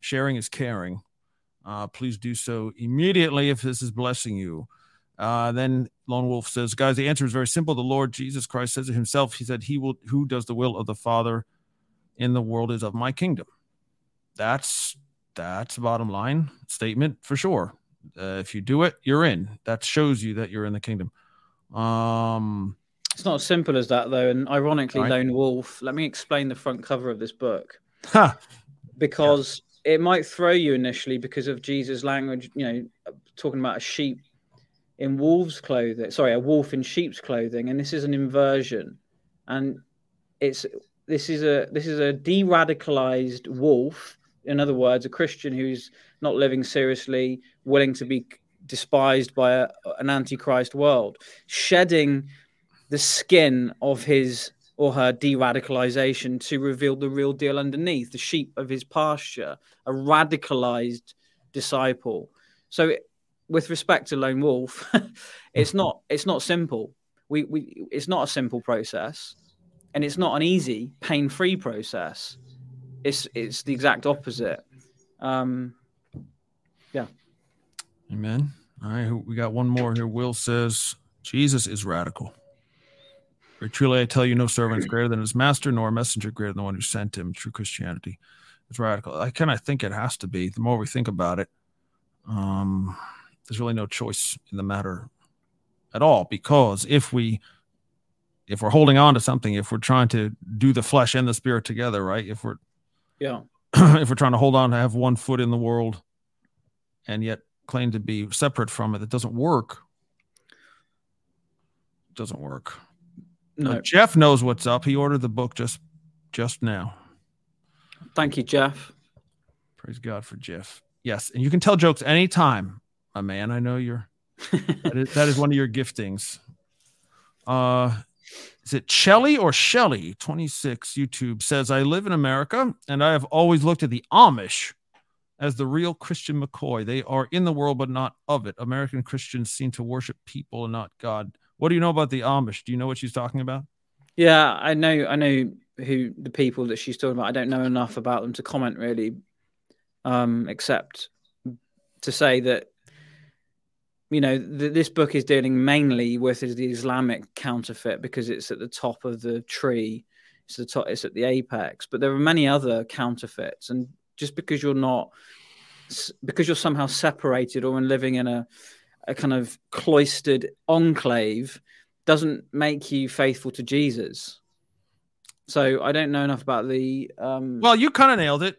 Sharing is caring. Uh, please do so immediately if this is blessing you. Uh, then Lone Wolf says, guys, the answer is very simple. The Lord Jesus Christ says it himself. He said, He will who does the will of the Father in the world is of my kingdom. That's that's the bottom line statement for sure. Uh, if you do it, you're in. That shows you that you're in the kingdom. Um, it's not as simple as that, though. And ironically, right. Lone Wolf. Let me explain the front cover of this book, huh. because yeah. it might throw you initially because of Jesus' language. You know, talking about a sheep in wolves' clothing. Sorry, a wolf in sheep's clothing, and this is an inversion, and it's this is a this is a de-radicalized wolf. In other words, a Christian who's not living seriously, willing to be despised by a, an antichrist world, shedding the skin of his or her de-radicalization to reveal the real deal underneath, the sheep of his pasture, a radicalized disciple. So with respect to lone wolf, [LAUGHS] it's not it's not simple. We we it's not a simple process, and it's not an easy pain free process. It's it's the exact opposite. Um, yeah. Amen. All right, we got one more here. Will says Jesus is radical. For truly, I tell you, no servant is [CLEARS THROAT] greater than his master, nor a messenger greater than the one who sent him. True Christianity is radical. I kind of think it has to be. The more we think about it, um, there's really no choice in the matter at all because if we if we're holding on to something if we're trying to do the flesh and the spirit together right if we're yeah [CLEARS THROAT] if we're trying to hold on to have one foot in the world and yet claim to be separate from it that doesn't work doesn't work. No, Jeff knows what's up. He ordered the book just just now. thank you, Jeff. Praise God for Jeff. Yes, and you can tell jokes anytime, my man. I know you're [LAUGHS] that is, that is one of your giftings. Uh is it Shelly or Shelly 26 YouTube says I live in America and I have always looked at the Amish as the real Christian McCoy. They are in the world but not of it. American Christians seem to worship people and not God. What do you know about the Amish? Do you know what she's talking about? Yeah, I know. I know who the people that she's talking about. I don't know enough about them to comment really, um, except to say that you know th- this book is dealing mainly with the Islamic counterfeit because it's at the top of the tree. It's the top. It's at the apex. But there are many other counterfeits, and just because you're not, because you're somehow separated or in living in a a kind of cloistered enclave doesn't make you faithful to Jesus. So I don't know enough about the um Well, you kind of nailed it.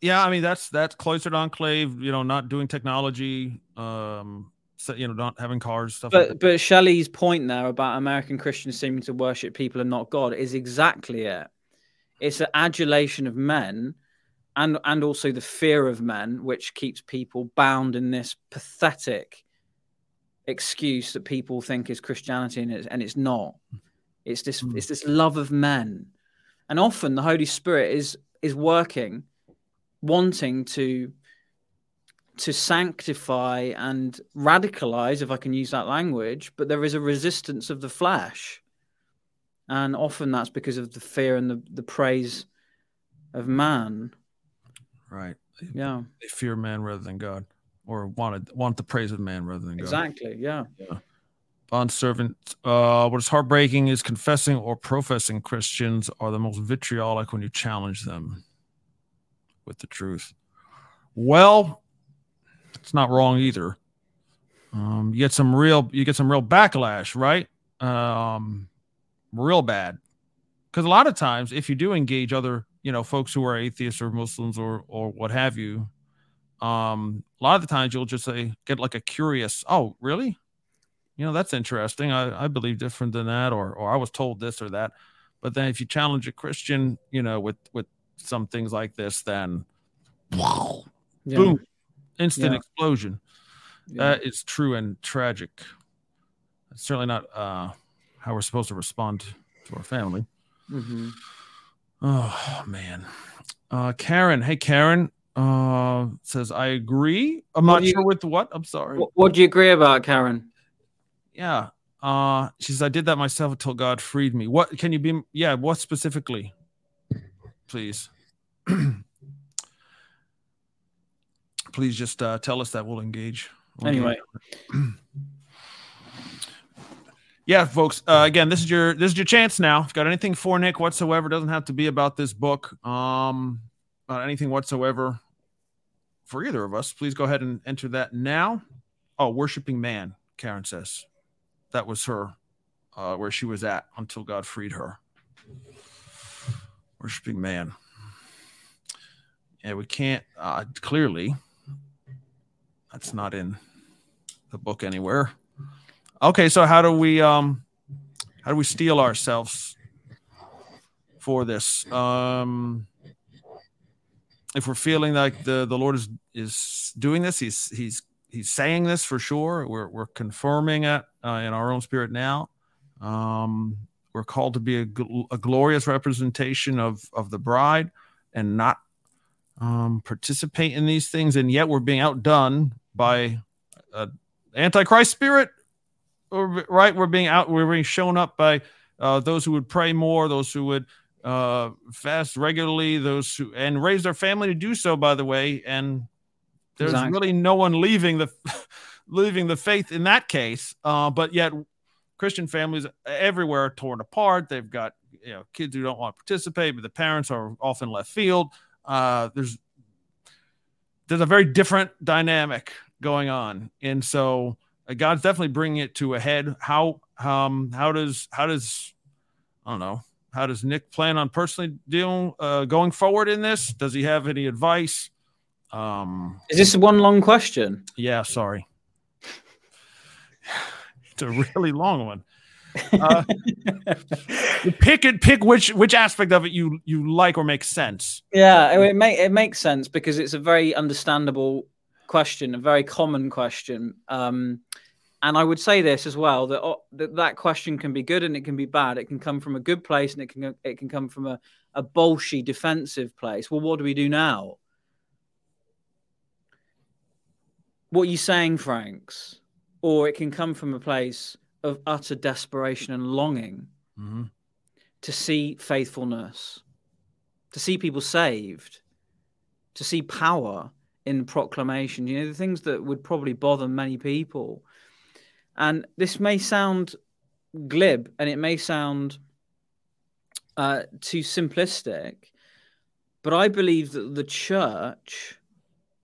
Yeah, I mean that's that's cloistered enclave. You know, not doing technology. Um, so, you know, not having cars, stuff. like but but Shelley's point there about American Christians seeming to worship people and not God is exactly it. It's an adulation of men and and also the fear of men which keeps people bound in this pathetic excuse that people think is Christianity and it's, and it's not. It's this Mm. it's this love of men. And often the Holy Spirit is is working wanting to to sanctify and radicalize if I can use that language, but there is a resistance of the flesh. And often that's because of the fear and the, the praise of man. right. Yeah, They fear man rather than God, or wanted want the praise of man rather than God. exactly. Yeah. Bond servant. Uh, what is heartbreaking is confessing or professing Christians are the most vitriolic when you challenge them with the truth. Well, it's not wrong either. Um, you get some real, you get some real backlash, right? Um, real bad. Because a lot of times, if you do engage other, you know, folks who are atheists or Muslims or or what have you, um, a lot of the times you'll just say, get like a curious, oh, really? you know that's interesting i, I believe different than that or or i was told this or that but then if you challenge a christian you know with with some things like this then Yeah. boom instant Yeah. explosion Yeah. that is true and tragic it's certainly not uh how we're supposed to respond to our family Mhm. oh man uh karen hey karen uh says i agree i'm What not do you- sure with what i'm sorry What, what do you agree about, Karen? Yeah. Uh she says I did that myself until God freed me. What can you be yeah, what specifically? Please. [CLEARS THROAT] Please just uh tell us that we'll engage. We'll Anyway, engage. [CLEARS THROAT] Yeah, folks. Uh, again, this is your this is your chance now. If you've got anything for Nick whatsoever, doesn't have to be about this book. Um about anything whatsoever for either of us, please go ahead and enter that now. Oh, worshiping man, Karen says that was her uh, where she was at until God freed her. Worshiping man. Yeah, we can't uh, clearly. That's not in the book anywhere. Okay, so how do we um how do we steel ourselves for this? Um if we're feeling like the the Lord is is doing this, he's he's he's saying this for sure. We're we're confirming it uh, in our own spirit now. Um, we're called to be a, gl- a glorious representation of of the bride, and not um, participate in these things. And yet we're being outdone by uh, antichrist spirit. Right, we're being out. We're being shown up by uh, those who would pray more, those who would uh, fast regularly, those who and raise their family to do so. By the way, and there's Exactly. really no one leaving the [LAUGHS] leaving the faith in that case. Uh, but yet, Christian families everywhere are torn apart. They've got you know kids who don't want to participate, but the parents are often left field. Uh, there's there's a very different dynamic going on, and so uh, God's definitely bringing it to a head. How um how does how does I don't know how does Nick plan on personally dealing uh, going forward in this? Does he have any advice? Um, Is this one long question? yeah, sorry. [LAUGHS] it's a really long one. Uh, [LAUGHS] pick it. Pick which which aspect of it you you like or makes sense. Yeah, it make it makes sense because it's a very understandable question, a very common question. Um, and I would say this as well that, uh, that that question can be good and it can be bad. It can come from a good place and it can it can come from a a bolshy defensive place. Well, what do we do now? What are you saying, Franks? Or it can come from a place of utter desperation and longing mm-hmm. to see faithfulness, to see people saved, to see power in proclamation. You know, the things that would probably bother many people. And this may sound glib and it may sound uh, too simplistic, but I believe that the church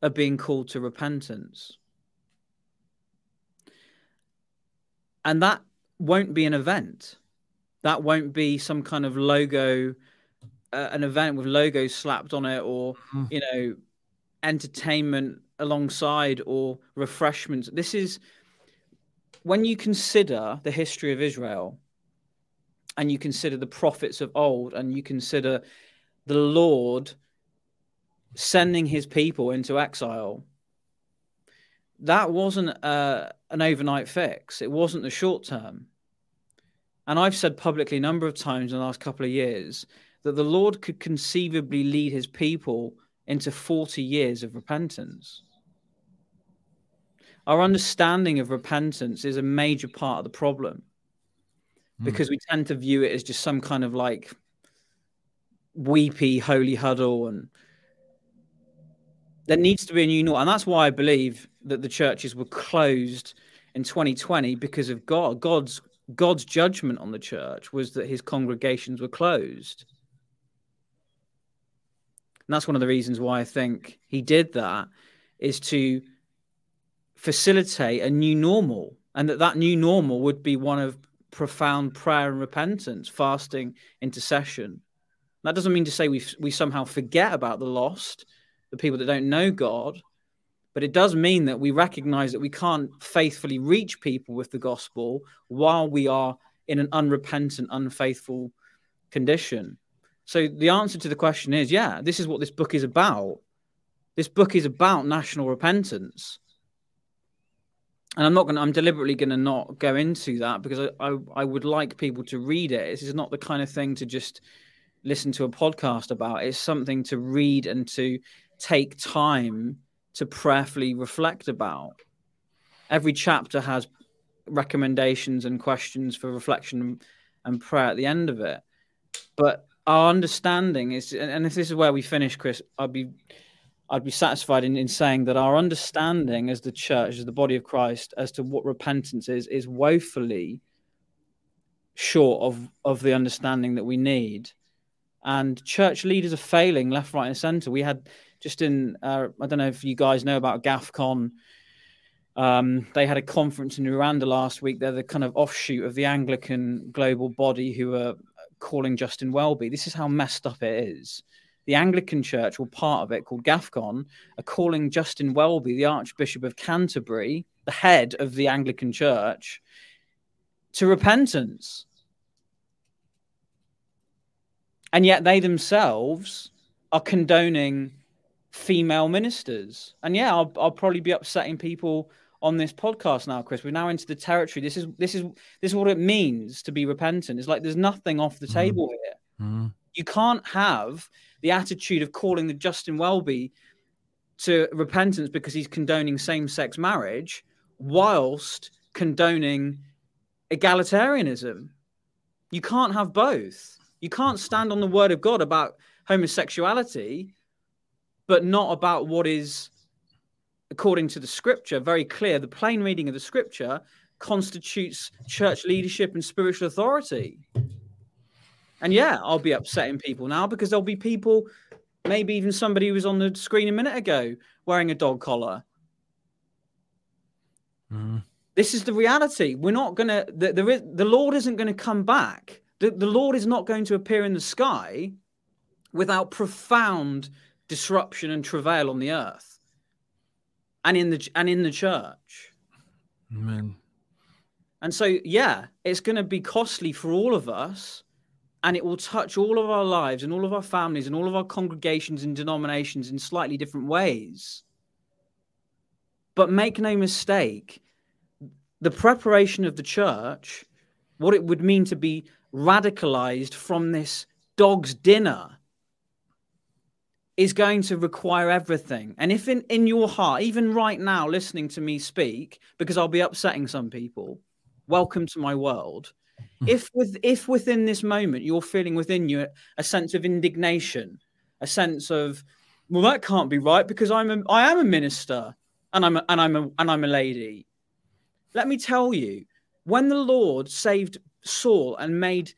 are being called to repentance. And that won't be an event. That won't be some kind of logo, uh, an event with logos slapped on it, or, mm. you know, entertainment alongside or refreshments. This is when you consider the history of Israel and you consider the prophets of old and you consider the Lord sending his people into exile, that wasn't uh, an overnight fix. It wasn't the short term. And I've said publicly a number of times in the last couple of years that the Lord could conceivably lead his people into 40 years of repentance. Our understanding of repentance is a major part of the problem hmm. because we tend to view it as just some kind of like weepy holy huddle and there needs to be a new norm and that's why i believe that the churches were closed in 2020 because of god god's god's judgment on the church was that his congregations were closed and that's one of the reasons why I think he did that is to facilitate a new normal and that that new normal would be one of profound prayer and repentance, fasting, intercession. That doesn't mean to say we we somehow forget about the lost, the people that don't know God, but it does mean that we recognize that we can't faithfully reach people with the gospel while we are in an unrepentant, unfaithful condition. So the answer to the question is yeah, this is what this book is about. This book is about national repentance. And I'm not going to, I'm deliberately going to not go into that because I, I, I, would like people to read it. This is not the kind of thing to just listen to a podcast about. It's something to read and to take time to prayerfully reflect about. Every chapter has recommendations and questions for reflection and prayer at the end of it. But our understanding is, and if this is where we finish, Chris, I'd be, I'd be satisfied in, in saying that our understanding as the church, as the body of Christ, as to what repentance is, is woefully short of of the understanding that we need. And church leaders are failing left, right, and centre. We had just in, uh, I don't know if you guys know about GAFCON. Um, they had a conference in Rwanda last week. They're the kind of offshoot of the Anglican global body who are calling Justin Welby. This is how messed up it is. The Anglican Church, or part of it, called GAFCON, are calling Justin Welby, the Archbishop of Canterbury, the head of the Anglican Church, to repentance. And yet they themselves are condoning female ministers. And yeah, I'll, I'll probably be upsetting people on this podcast now, Chris. We're now into the territory. This is this is this is what it means to be repentant. It's like there's nothing off the mm. table here. Mm. You can't have the attitude of calling the Justin Welby to repentance because he's condoning same-sex marriage, whilst condoning egalitarianism. You can't have both. You can't stand on the word of God about homosexuality, but not about what is according to the scripture, very clear. The plain reading of the scripture constitutes church leadership and spiritual authority. And yeah, I'll be upsetting people now because there'll be people, maybe even somebody who was on the screen a minute ago wearing a dog collar. Mm. This is the reality. We're not going to, the, the, the Lord isn't going to come back. The, the Lord is not going to appear in the sky without profound disruption and travail on the earth and in the and in the church. Amen. And so, yeah, it's going to be costly for all of us and it will touch all of our lives and all of our families and all of our congregations and denominations in slightly different ways. But make no mistake, the preparation of the church, what it would mean to be radicalized from this dog's dinner, is going to require everything. And if in, in your heart, even right now, listening to me speak, because I'll be upsetting some people, welcome to my world Hmm. if with if within this moment you're feeling within you a sense of indignation, a sense of well that can't be right because I'm a I am a minister and I'm a, and I'm a and I'm a lady. Let me tell you, when the Lord saved Saul and made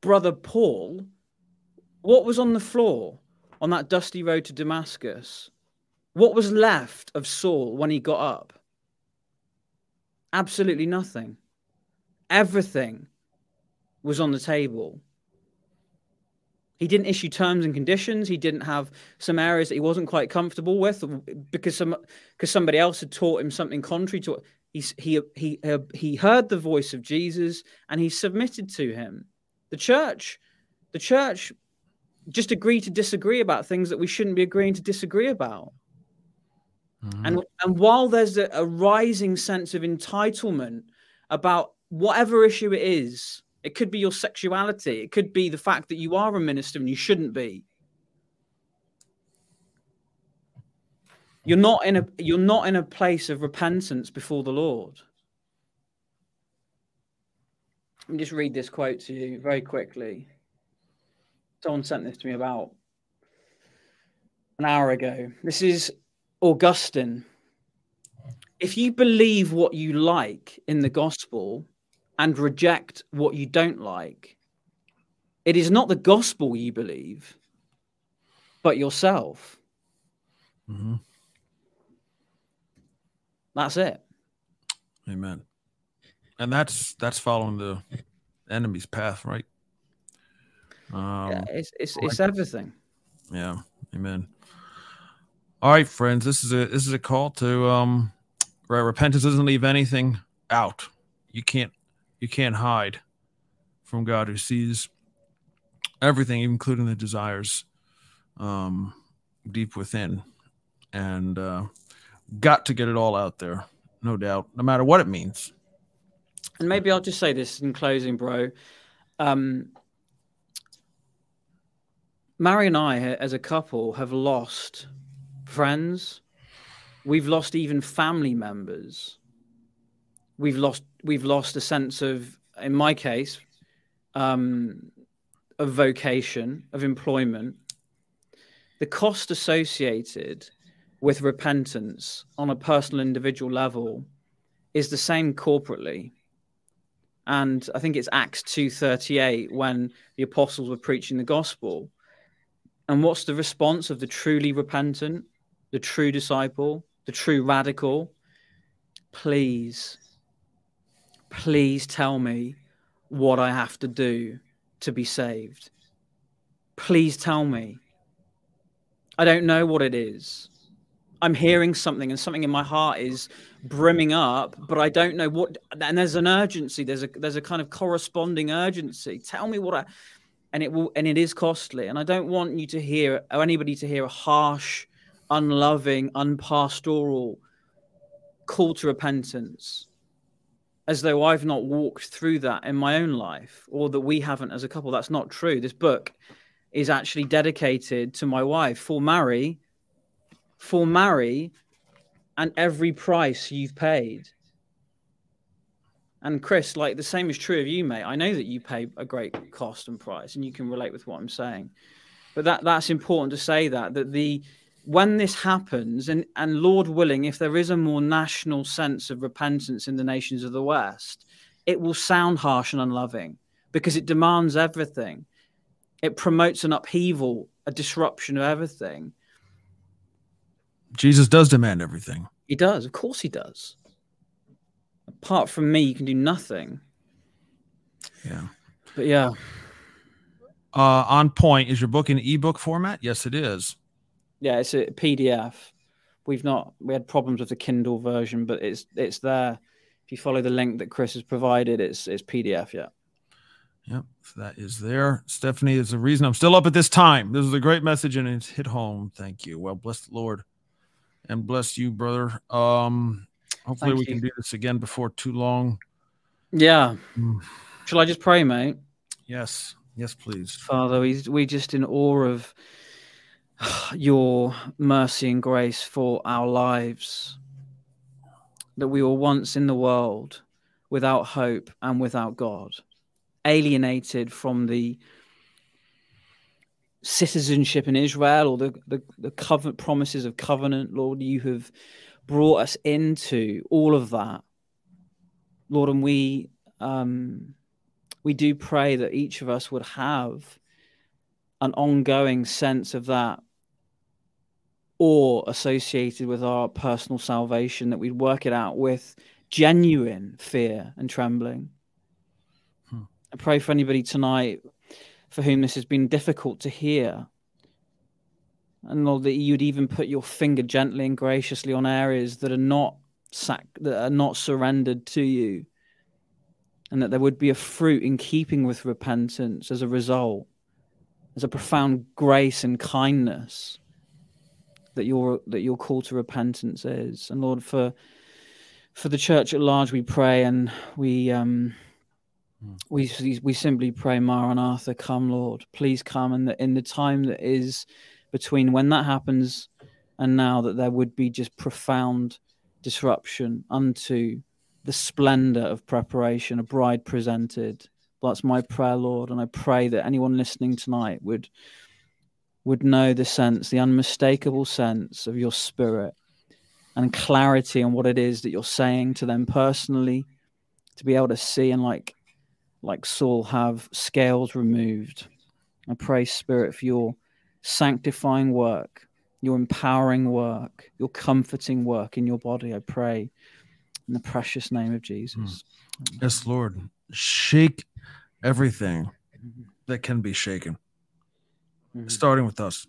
brother Paul, what was on the floor on that dusty road to Damascus? What was left of Saul when he got up? Absolutely nothing. Everything was on the table. He didn't issue terms and conditions. He didn't have some areas that he wasn't quite comfortable with because some because somebody else had taught him something contrary to he he he uh, he heard the voice of Jesus and he submitted to him. The church, the church, just agree to disagree about things that we shouldn't be agreeing to disagree about. Mm-hmm. And and while there's a, a rising sense of entitlement about whatever issue it is, it could be your sexuality, it could be the fact that you are a minister and you shouldn't be. You're not in a you're not in a place of repentance before the Lord. Let me just read this quote to you very quickly. Someone sent this to me about an hour ago. This is Augustine, if you believe what you like in the gospel and reject what you don't like, it is not the gospel you believe, but yourself. Mm-hmm. That's it. Amen. And that's that's following the enemy's path, right? Um, yeah, it's it's, it's everything. Yeah. Amen. All right, friends. This is a this is a call to um right. Repentance doesn't leave anything out. You can't you can't hide from God who sees everything, including the desires um, deep within, and uh, got to get it all out there, no doubt, no matter what it means. And maybe I'll just say this in closing, bro. Um, Mary and I, as a couple, have lost friends. We've lost even family members. We've lost we've lost a sense of, in my case, um, of vocation, of employment. The cost associated with repentance on a personal individual level is the same corporately and i think it's acts 238 when the apostles were preaching the gospel and what's the response of the truly repentant the true disciple, the true radical, please, please tell me what I have to do to be saved. Please tell me. I don't know what it is. I'm hearing something and something in my heart is brimming up, but I don't know what and there's an urgency, there's a there's a kind of corresponding urgency. Tell me what I and it will and it is costly. And I don't want you to hear or anybody to hear a harsh unloving, unpastoral call to repentance, as though I've not walked through that in my own life or that we haven't as a couple. That's not true. This book is actually dedicated to my wife for Mary, for Mary, and every price you've paid. And Chris, like the same is true of you, mate. I know that you pay a great cost and price, and you can relate with what I'm saying. But that that's important to say that that the when this happens, and, and Lord willing, if there is a more national sense of repentance in the nations of the West, it will sound harsh and unloving because it demands everything. It promotes an upheaval, a disruption of everything. Jesus does demand everything. He does. Of course, he does. Apart from me, you can do nothing. Yeah. But yeah. Uh, on point. Is your book in ebook format? Yes, it is. Yeah, it's a PDF. We've not we had problems with the Kindle version, but it's it's there. If you follow the link that Chris has provided, it's it's PDF. Yeah. Yep, so that is there. Stephanie is the reason I'm still up at this time. This is a great message and it's hit home. Thank you. Well, bless the Lord and bless you, brother. Um, hopefully Thank we you. can do this again before too long. Yeah. Mm. Shall I just pray, mate? Yes, yes, please. Father, we we just in awe of [SIGHS] your mercy and grace for our lives. That we were once in the world without hope and without God, alienated from the citizenship in Israel or the, the, the covenant promises of covenant, Lord, you have brought us into all of that. Lord, and we um, we do pray that each of us would have an ongoing sense of that awe associated with our personal salvation, that we'd work it out with genuine fear and trembling. Hmm. I pray for anybody tonight for whom this has been difficult to hear. And Lord, that you'd even put your finger gently and graciously on areas that are not sac- that are not surrendered to you and that there would be a fruit in keeping with repentance as a result, as a profound grace and kindness that your that your call to repentance is. And Lord, for for the church at large, we pray and we um we we simply pray, Maranatha, come, Lord, please come, and that in the time that is between when that happens and now, that there would be just profound disruption unto the splendor of preparation, a bride presented. That's my prayer, Lord, and I pray that anyone listening tonight would would know the sense, the unmistakable sense of your spirit and clarity on what it is that you're saying to them personally, to be able to see and like like Saul have scales removed. I pray, Spirit, for your sanctifying work, your empowering work, your comforting work in your body. I pray in the precious name of Jesus. Yes, Lord. Shake everything that can be shaken, Mhm. starting with us.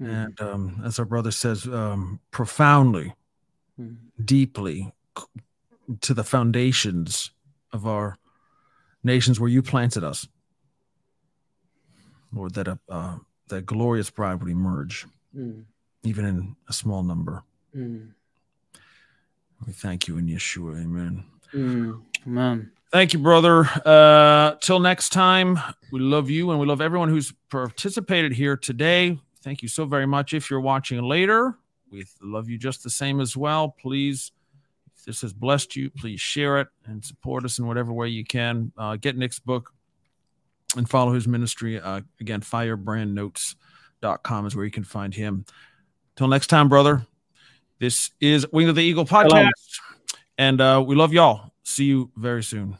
Mhm. And um, as our brother says, um, profoundly, Mhm. deeply to the foundations of our nations where you planted us. Lord, that a, uh, that glorious bride would emerge, Mhm. even in a small number. Mhm. We thank you in Yeshua. Amen. Mhm. Amen. Thank you, brother. Uh, till next time, we love you and we love everyone who's participated here today. Thank you so very much. If you're watching later, we love you just the same as well. Please, if this has blessed you, please share it and support us in whatever way you can. Uh, get Nick's book and follow his ministry. Uh, again, firebrandnotes.com is where you can find him. Till next time, brother. This is Wing of the Eagle podcast. Shalom. And uh, we love y'all. See you very soon.